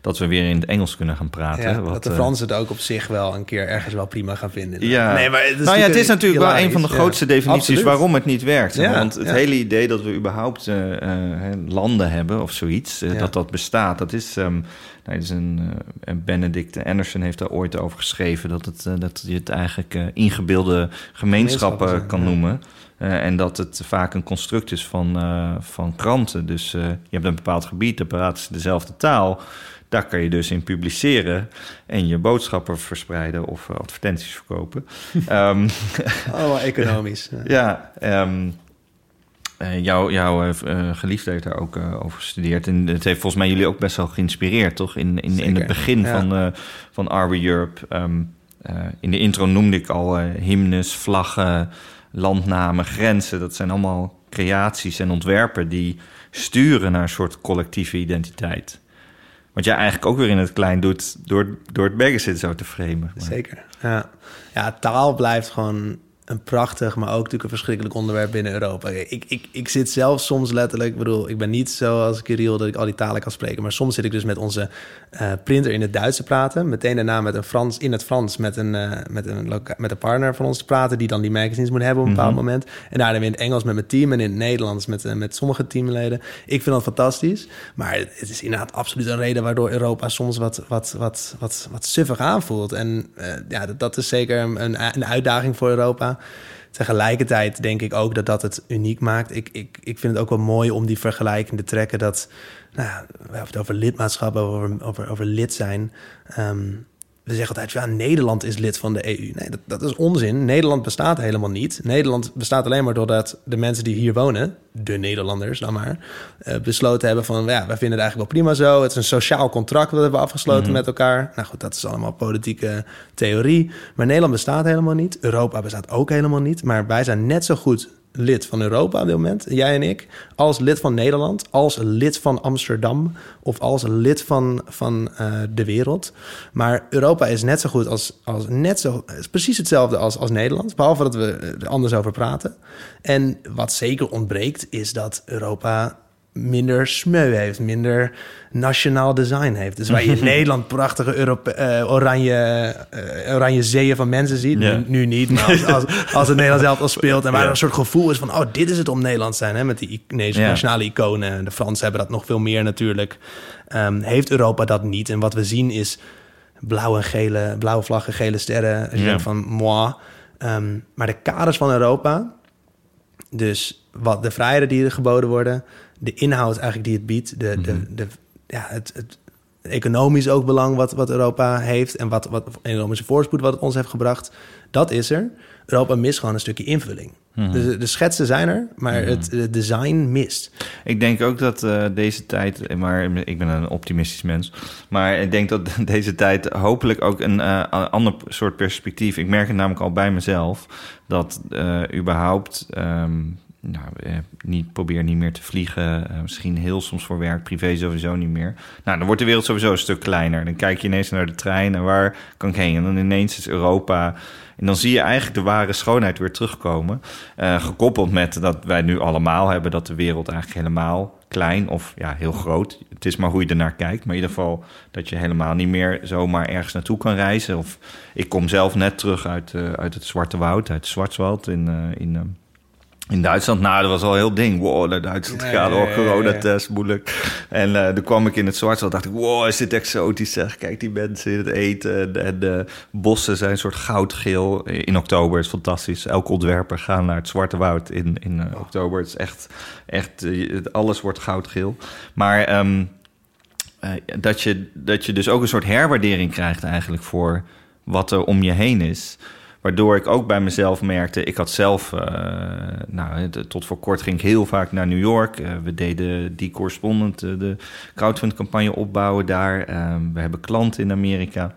[SPEAKER 2] dat we weer in het Engels kunnen gaan praten.
[SPEAKER 3] Ja,
[SPEAKER 2] wat,
[SPEAKER 3] dat de
[SPEAKER 2] eh,
[SPEAKER 3] Fransen het ook op zich wel een keer ergens wel prima gaan vinden.
[SPEAKER 2] ja.
[SPEAKER 3] Nee, maar het is
[SPEAKER 2] nou ja, het is natuurlijk wel een van de
[SPEAKER 3] Ja,
[SPEAKER 2] grootste definities
[SPEAKER 3] absoluut.
[SPEAKER 2] waarom het niet werkt. Want het hele idee dat we überhaupt eh, eh, landen hebben of zoiets, dat dat bestaat, dat is, ehm nou, is een, en Benedict Anderson heeft daar ooit over geschreven dat, het, dat je het eigenlijk ingebeelde gemeenschappen kan noemen. Eh, en dat het vaak een construct is van, eh, van kranten. Dus eh, je hebt een bepaald gebied, daar praten ze dezelfde taal. Daar kan je dus in publiceren en je boodschappen verspreiden of advertenties verkopen. Ehm,
[SPEAKER 3] Oh, economisch. Ja.
[SPEAKER 2] ehm, eh, jouw jouw geliefde heeft daar ook over gestudeerd. En het heeft volgens mij jullie ook best wel geïnspireerd, toch? In, in, in het begin
[SPEAKER 3] ja.
[SPEAKER 2] van, van Europe. ehm, eh, in de intro noemde ik al hymnes, vlaggen, landnamen, grenzen. Dat zijn allemaal creaties en ontwerpen die sturen naar een soort collectieve identiteit. Wat jij eigenlijk ook weer in het klein doet door, door het magazine zo te framen.
[SPEAKER 3] Zeker. Ja. ja, taal blijft gewoon een prachtig, maar ook natuurlijk een verschrikkelijk onderwerp binnen Europa. Ik, ik, ik zit zelf soms letterlijk, ik bedoel, ik ben niet zo als Kirill dat ik al die talen kan spreken, maar soms zit ik dus met onze eh, printer in het Duits te praten, meteen daarna met een Frans in het Frans met een, eh, met een, met een partner van ons te praten die dan die magazines moet hebben op een bepaald
[SPEAKER 2] Mhm.
[SPEAKER 3] moment. En daarna weer in het Engels met mijn team en in het Nederlands met, eh, met sommige teamleden. Ik vind dat fantastisch, maar het is inderdaad absoluut een reden waardoor Europa soms wat, wat, wat, wat, wat suffig aanvoelt. En ja, dat, dat is zeker een, een uitdaging voor Europa. Tegelijkertijd denk ik ook dat dat het uniek maakt. Ik, ik, ik vind het ook wel mooi om die vergelijking te trekken dat, nou we hebben het over lidmaatschap, over, over, over lid zijn. Ehm, we zeggen altijd, ja, Nederland is lid van de EU. Nee, dat, dat is onzin. Nederland bestaat helemaal niet. Nederland bestaat alleen maar doordat de mensen die hier wonen, de Nederlanders dan maar, eh, besloten hebben van, ja, wij vinden het eigenlijk wel prima zo. Het is een sociaal contract dat we hebben afgesloten met elkaar. Nou goed, dat is allemaal politieke theorie. Maar Nederland bestaat helemaal niet. Europa bestaat ook helemaal niet. Maar wij zijn net zo goed lid van Europa op dit moment, jij en ik, als lid van Nederland, als lid van Amsterdam of als lid van, van eh, de wereld. Maar Europa is net zo goed als, als net zo, is precies hetzelfde als, als Nederland, behalve dat we er anders over praten. En wat zeker ontbreekt, is dat Europa minder smeu heeft, minder nationaal design heeft. Dus waar je in Nederland prachtige Europe eh, oranje, eh, oranje zeeën van mensen ziet.
[SPEAKER 2] Ja.
[SPEAKER 3] Nu, nu niet, maar als, als, als het Nederlands zelf al speelt... en waar
[SPEAKER 2] Ja.
[SPEAKER 3] er een soort gevoel is van... oh, dit is het om Nederland te zijn, hè, met die
[SPEAKER 2] Ja.
[SPEAKER 3] nationale iconen. De Fransen hebben dat nog veel meer natuurlijk. Ehm, heeft Europa dat niet? En wat we zien is blauwe en gele, blauwe vlaggen, gele sterren. Als je
[SPEAKER 2] Ja.
[SPEAKER 3] denkt van, moi. Ehm, maar de kaders van Europa... Dus wat de vrijheden die er geboden worden, de inhoud eigenlijk die het biedt, de, de, de, ja, het, het economisch ook belang wat, wat Europa heeft en wat, wat economische voorspoed wat het ons heeft gebracht, dat is er. Europa mist gewoon een stukje invulling. Dus de, de schetsen zijn er, maar het, het design mist.
[SPEAKER 2] Ik denk ook dat eh, deze tijd, maar ik ben een optimistisch mens, maar ik denk dat deze tijd hopelijk ook een eh, ander soort perspectief. Ik merk het namelijk al bij mezelf dat eh, überhaupt. ehm, nou, eh, niet, probeer niet meer te vliegen. eh, misschien heel soms voor werk, privé sowieso niet meer. Nou, dan wordt de wereld sowieso een stuk kleiner. Dan kijk je ineens naar de trein en waar kan ik heen? En dan ineens is Europa. En dan zie je eigenlijk de ware schoonheid weer terugkomen. Eh, gekoppeld met dat wij nu allemaal hebben dat de wereld eigenlijk helemaal klein of ja, heel groot. Het is maar hoe je ernaar kijkt. Maar in ieder geval dat je helemaal niet meer zomaar ergens naartoe kan reizen. Of ik kom zelf net terug uit, eh, uit het Zwarte Woud, uit Zwartswald in, in, in Duitsland. Nou, dat was al een heel ding. Wow, naar Duitsland
[SPEAKER 3] Ja,
[SPEAKER 2] gaan, oh, coronatest, moeilijk. En eh toen kwam ik in het Zwartswald, dacht ik, wow, is dit exotisch zeg. Kijk, die mensen in het eten. En, de bossen zijn een soort goudgeel. In oktober is fantastisch. Elke ontwerper gaat naar het Zwarte Woud in, in eh, oktober. Het is echt, echt eh, alles wordt goudgeel. Maar ehm, eh, dat, je, dat je dus ook een soort herwaardering krijgt eigenlijk voor wat er om je heen is. Waardoor ik ook bij mezelf merkte, ik had zelf, eh, nou, tot voor kort ging ik heel vaak naar New York. Eh, we deden die correspondent, eh, de crowdfund campagne opbouwen daar. Eh, we hebben klanten in Amerika.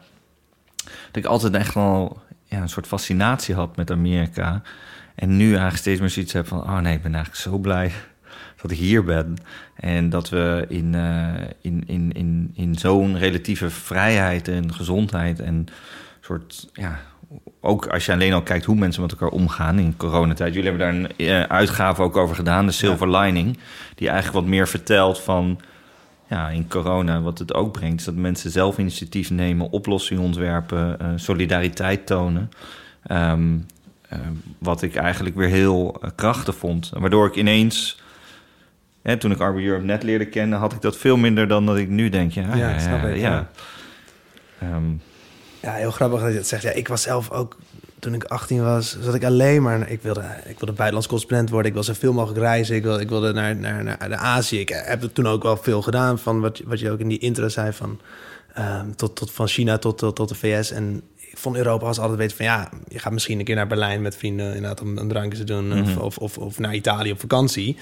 [SPEAKER 2] Dat ik altijd echt wel een soort fascinatie had met Amerika. En nu eigenlijk steeds meer zoiets heb van... oh nee, ik ben eigenlijk zo blij dat ik hier ben. En dat we in, in, in, in, in zo'n relatieve vrijheid en gezondheid... en soort, ja, ook als je alleen al kijkt hoe mensen met elkaar omgaan in coronatijd. Jullie hebben daar een uh, uitgave ook over gedaan, de Silver ja. Lining... die eigenlijk wat meer vertelt van ja, in corona, wat het ook brengt, is dat mensen zelf initiatief nemen, oplossingen ontwerpen, uh, solidariteit tonen. Um, uh, wat ik eigenlijk weer heel uh, krachtig vond. Waardoor ik ineens, hè, toen ik Arbor Europe net leerde kennen, had ik dat veel minder dan dat ik nu denk. Ja,
[SPEAKER 3] Ja,
[SPEAKER 2] ja,
[SPEAKER 3] snap
[SPEAKER 2] ja,
[SPEAKER 3] ik,
[SPEAKER 2] ja.
[SPEAKER 3] ja. Ja, heel grappig dat je het zegt. Ja, ik was zelf ook, toen ik 18 was, zat ik alleen maar... Ik wilde, ik wilde buitenlands correspondent worden. Ik wilde zoveel mogelijk reizen. Ik wilde, ik wilde naar, naar, naar de Azië. Ik heb er toen ook wel veel gedaan van wat, wat je ook in die intro zei van... ehm, tot, tot van China tot, tot, tot de VS. En ik vond Europa als altijd weten van ja, je gaat misschien een keer naar Berlijn met vrienden inderdaad om een drankje te doen.
[SPEAKER 2] Mhm.
[SPEAKER 3] Of, of, of, of naar Italië op vakantie.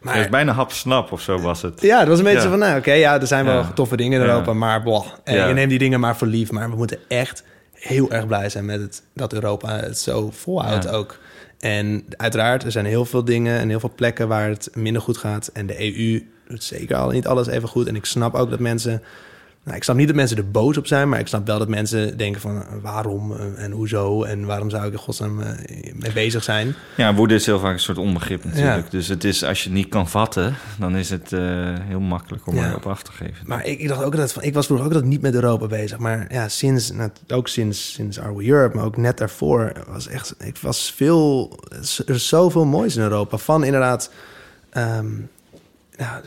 [SPEAKER 3] Maar
[SPEAKER 2] het is bijna hap-snap of zo was het.
[SPEAKER 3] ja, het was een beetje
[SPEAKER 2] Ja.
[SPEAKER 3] van, nou oké, ja, er zijn wel toffe dingen in
[SPEAKER 2] Ja.
[SPEAKER 3] Europa, maar boah, en
[SPEAKER 2] Ja.
[SPEAKER 3] je neemt die dingen maar voor lief. Maar we moeten echt heel erg blij zijn met het, dat Europa het zo volhoudt ook. En uiteraard, er zijn heel veel dingen en heel veel plekken waar het minder goed gaat. En de EU doet zeker al niet alles even goed. En ik snap ook dat mensen... Nou, ik snap niet dat mensen er boos op zijn, maar ik snap wel dat mensen denken van eh, waarom eh, en hoezo en waarom zou ik er godsnaam eh, mee bezig zijn.
[SPEAKER 2] Ja, woede is heel vaak een soort onbegrip natuurlijk.
[SPEAKER 3] Ja.
[SPEAKER 2] Dus het is, als je het niet kan vatten, dan is het heel makkelijk om
[SPEAKER 3] Ja.
[SPEAKER 2] erop af te geven.
[SPEAKER 3] Maar ik, ik dacht ook altijd van, ik was vroeger ook altijd niet met Europa bezig. Maar ja, sinds, nou, ook sinds, sinds We Europe, maar ook net daarvoor, was echt, ik was veel, er is zoveel moois in Europa. Van inderdaad, ehm, nou,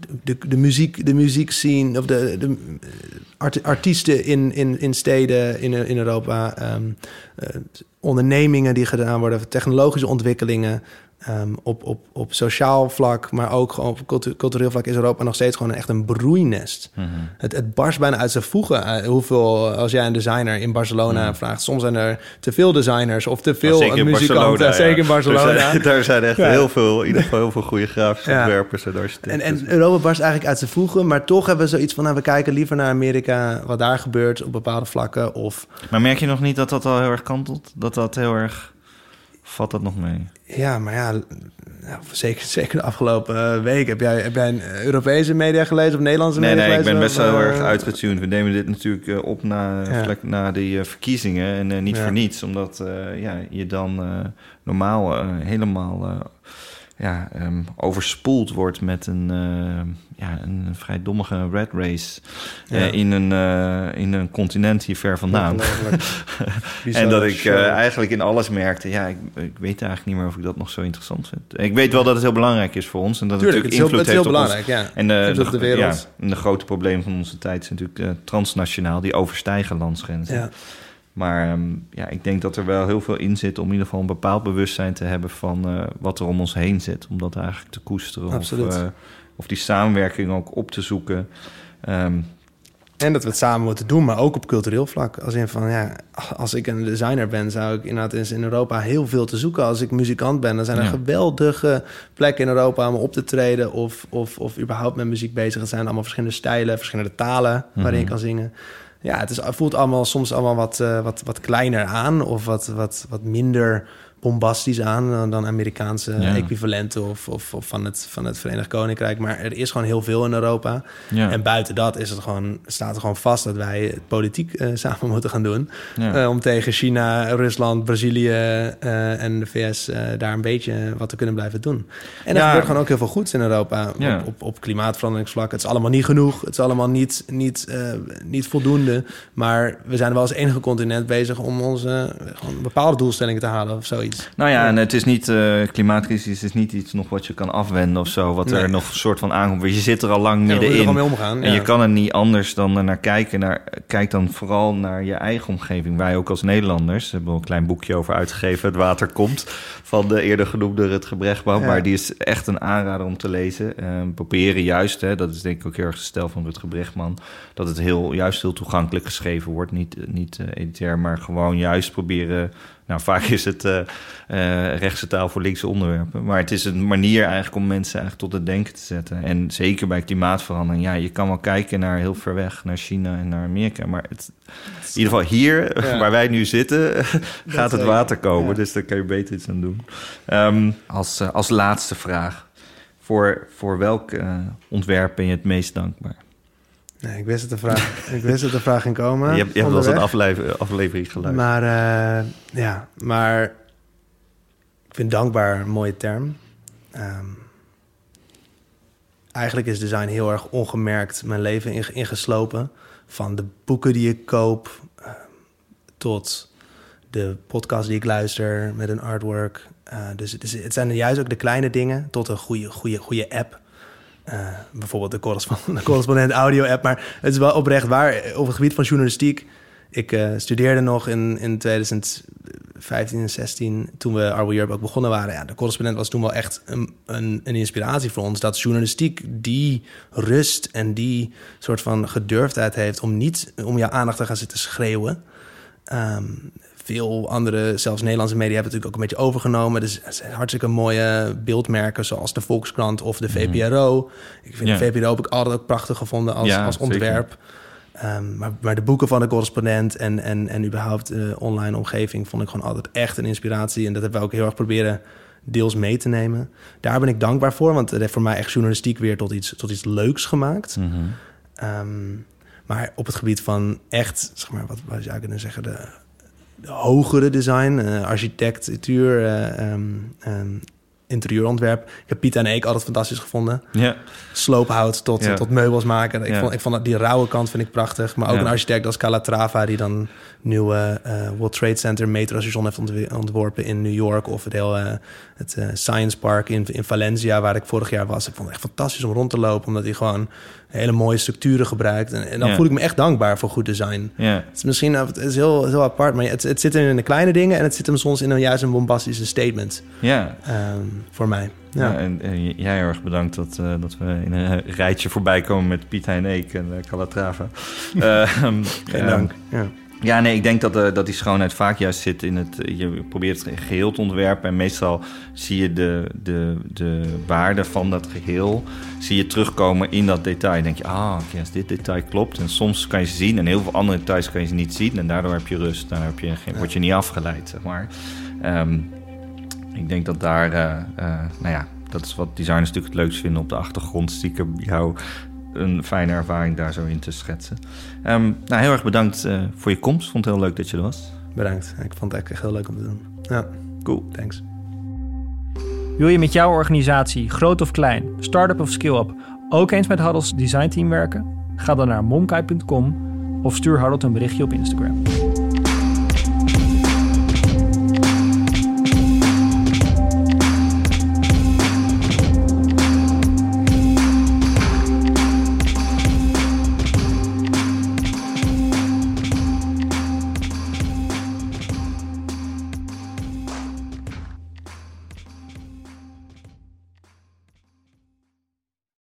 [SPEAKER 3] de, de, de muziek, de muziekscene of de, de art- artiesten in, in, in steden in, in Europa, ehm, eh, ondernemingen die gedaan worden, technologische ontwikkelingen. Ehm, op, op, op sociaal vlak, maar ook gewoon op cultu- cultureel vlak is Europa nog steeds gewoon echt een broeinest.
[SPEAKER 2] Mhm.
[SPEAKER 3] Het, het barst bijna uit zijn voegen. Eh, hoeveel, als jij een designer in Barcelona vraagt, soms zijn er te veel designers of te veel
[SPEAKER 2] Maar zeker in
[SPEAKER 3] muzikanten.
[SPEAKER 2] Barcelona,
[SPEAKER 3] zeker in
[SPEAKER 2] ja.
[SPEAKER 3] Barcelona.
[SPEAKER 2] Daar zijn, daar zijn echt
[SPEAKER 3] Ja.
[SPEAKER 2] heel veel, in ieder geval heel veel goede grafische
[SPEAKER 3] Ja.
[SPEAKER 2] ontwerpers en architecten.
[SPEAKER 3] En, en Europa barst eigenlijk uit zijn voegen, maar toch hebben we zoiets van, nou, we kijken liever naar Amerika, wat daar gebeurt op bepaalde vlakken. Of
[SPEAKER 2] Maar merk je nog niet dat dat al heel erg kantelt? Dat dat heel erg... Valt dat nog mee?
[SPEAKER 3] ja, maar ja, nou, zeker, zeker de afgelopen eh, week. Heb jij, heb jij een Europese media gelezen of Nederlandse
[SPEAKER 2] Nee,
[SPEAKER 3] media
[SPEAKER 2] nee, ik ben best wel
[SPEAKER 3] eh,
[SPEAKER 2] erg uitgetuned. We nemen dit natuurlijk eh, op na,
[SPEAKER 3] Ja.
[SPEAKER 2] na die eh, verkiezingen. En eh, niet
[SPEAKER 3] Ja.
[SPEAKER 2] voor niets, omdat eh, ja, je dan eh, normaal eh, helemaal eh, ja, ehm, overspoeld wordt met een, eh, ja, een vrij dommige red race eh, in, een, eh, in een continent hier ver vandaan. En dat ik eh, eigenlijk in alles merkte, ja, ik, ik weet eigenlijk niet meer of ik dat nog zo interessant vind. Ik weet wel dat het heel belangrijk is voor ons en dat het
[SPEAKER 3] Tuurlijk, het is
[SPEAKER 2] natuurlijk
[SPEAKER 3] heel,
[SPEAKER 2] invloed
[SPEAKER 3] heel
[SPEAKER 2] heeft op ons.
[SPEAKER 3] belangrijk, ja.
[SPEAKER 2] En
[SPEAKER 3] op de wereld.
[SPEAKER 2] Ja, en de grote probleem van onze tijd is natuurlijk transnationaal, die overstijgen landsgrenzen.
[SPEAKER 3] Ja.
[SPEAKER 2] Maar ehm, ja, ik denk dat er wel heel veel in zit om in ieder geval een bepaald bewustzijn te hebben van eh, wat er om ons heen zit. Om dat eigenlijk te koesteren. Of, eh, of die samenwerking ook op te zoeken. Ehm,
[SPEAKER 3] En dat we het samen moeten doen, maar ook op cultureel vlak. Als in van, ja, als ik een designer ben, zou ik inderdaad eens in Europa heel veel te zoeken. Als ik muzikant ben, dan zijn er
[SPEAKER 2] Ja.
[SPEAKER 3] geweldige plekken in Europa om op te treden of, of, of überhaupt met muziek bezig te zijn. Allemaal verschillende stijlen, verschillende talen waarin je
[SPEAKER 2] Mhm.
[SPEAKER 3] kan zingen. Ja, het, is, voelt allemaal soms allemaal wat, eh, wat, wat kleiner aan of wat, wat, wat minder bombastisch aan dan- Amerikaanse
[SPEAKER 2] Ja.
[SPEAKER 3] equivalenten of, of, of van, het, van het Verenigd Koninkrijk. Maar er is gewoon heel veel in Europa.
[SPEAKER 2] ja.
[SPEAKER 3] En buiten dat is het gewoon, staat er gewoon vast dat wij het politiek eh, samen moeten gaan doen.
[SPEAKER 2] ja.
[SPEAKER 3] Eh, om tegen China, Rusland, Brazilië eh, en de VS daar een beetje wat te kunnen blijven doen. En er gebeurt gewoon ook heel veel goeds in Europa op, op, op klimaatveranderingsvlak. Het is allemaal niet genoeg. Het is allemaal niet, niet, niet voldoende. Maar we zijn wel als enige continent bezig om onze gewoon bepaalde doelstellingen te halen of zoiets.
[SPEAKER 2] Nou ja, en het is niet, eh klimaatcrisis is niet iets nog wat je kan afwenden of zo. Wat
[SPEAKER 3] Nee.
[SPEAKER 2] er nog een soort van aankomt. Je zit er al lang
[SPEAKER 3] Ja,
[SPEAKER 2] middenin.
[SPEAKER 3] mee omgaan.
[SPEAKER 2] En
[SPEAKER 3] ja.
[SPEAKER 2] je kan er niet anders dan er naar kijken. Naar, kijk dan vooral naar je eigen omgeving. Wij ook als Nederlanders hebben we een klein boekje over uitgegeven. Het water komt van de eerder genoemde Rutger Brechtman.
[SPEAKER 3] Ja.
[SPEAKER 2] Maar die is echt een aanrader om te lezen. Eh, proberen juist, hè, dat is denk ik ook heel erg de stijl van Rutger Brechtman... dat het heel, juist heel toegankelijk geschreven wordt. Niet, niet eh, elitair, maar gewoon juist proberen Nou, vaak is het uh, uh, rechtse taal voor linkse onderwerpen. Maar het is een manier eigenlijk om mensen eigenlijk tot het denken te zetten. En zeker bij klimaatverandering. Ja, je kan wel kijken naar heel ver weg, naar China en naar Amerika. Maar het, in ieder geval hier, waar wij nu zitten, gaat het water komen. Dus daar kan je beter iets aan doen. Um, als, als laatste vraag. Voor, voor welk ontwerp ben je het meest dankbaar?
[SPEAKER 3] Nee, ik wist dat de vraag, ik wist dat de vraag ging komen.
[SPEAKER 2] Je hebt, je hebt wel eens een aflevering, aflevering geluisterd.
[SPEAKER 3] Maar uh, ja, maar ik vind dankbaar een mooie term. Um, eigenlijk is design heel erg ongemerkt mijn leven ingeslopen. Van de boeken die ik koop uh, tot de podcast die ik luister met een artwork. Uh, dus het, is, het zijn juist ook de kleine dingen tot een goede, goede, goede app uh, bijvoorbeeld de correspondent, de correspondent audio-app. Maar het is wel oprecht waar. Op het gebied van journalistiek. Ik uh, studeerde nog in, in 2015 en 16, toen we Arbo Europe ook begonnen waren. Ja, de correspondent was toen wel echt een, een, een, inspiratie voor ons. Dat journalistiek die rust en die soort van gedurfdheid heeft... om niet om jouw aandacht te gaan zitten schreeuwen. Um, veel andere, zelfs Nederlandse media, hebben natuurlijk ook een beetje overgenomen. Dus het zijn hartstikke mooie beeldmerken, zoals de Volkskrant of de mhm. VPRO. Ik vind de VPRO heb ik altijd ook prachtig gevonden als, als ontwerp. Um, maar, maar, de boeken van de correspondent en, en, en überhaupt de online omgeving vond ik gewoon altijd echt een inspiratie. En dat hebben we ook heel erg proberen deels mee te nemen. Daar ben ik dankbaar voor, want het heeft voor mij echt journalistiek weer tot iets, tot iets leuks gemaakt. Mm -hmm. maar op het gebied van echt, zeg maar, wat, wat zou ik kunnen zeggen, de hogere design, uh, architectuur, uh, um, um, interieurontwerp. Ik heb Piet en Eek altijd fantastisch gevonden. Ja. Sloophout tot, tot meubels maken. Ik, vond, ik vond dat die rauwe kant vind ik prachtig. Maar ook een architect als Calatrava... die dan nieuwe uh, World Trade Center metro station heeft ontworpen in New York... of het, heel, uh, het uh, Science Park in, in Valencia, waar ik vorig jaar was. Ik vond het echt fantastisch om rond te lopen... omdat hij gewoon hele mooie structuren gebruikt. En, en dan voel ik me echt dankbaar voor goed design. Ja. Het is misschien het is heel, heel apart, maar het, het zit in de kleine dingen... en het zit hem soms in een juist een bombastische statement. Ja. Um, voor mij. Ja.
[SPEAKER 2] en, jij heel erg bedankt dat, uh, dat we in een rijtje voorbij komen met Piet Heineek en uh, Calatrava. uh,
[SPEAKER 3] Geen dank. Ja.
[SPEAKER 2] Ja, nee, ik denk dat, uh, dat die schoonheid vaak juist zit in het... Je probeert het geheel te ontwerpen en meestal zie je de, de, de waarde van dat geheel... zie je terugkomen in dat detail. Dan denk je, ah, oké, als dit detail klopt. En soms kan je ze zien en heel veel andere details kan je ze niet zien. En daardoor heb je rust, daardoor heb je, geen, word je niet afgeleid, zeg maar. Um, ik denk dat daar, uh, nou ja, dat is wat designers natuurlijk het leukst vinden op de achtergrond. Stiekem jou een fijne ervaring daar zo in te schetsen. Um, nou, heel erg bedankt uh, voor je komst. Vond het heel leuk dat je er was.
[SPEAKER 3] Bedankt. Ik vond het echt heel leuk om te doen. Ja,
[SPEAKER 2] cool.
[SPEAKER 3] Thanks.
[SPEAKER 1] Wil je met jouw organisatie, groot of klein, start-up of skill-up, ook eens met Huddles design team werken? Ga dan naar monkai.com of stuur Huddle een berichtje op Instagram.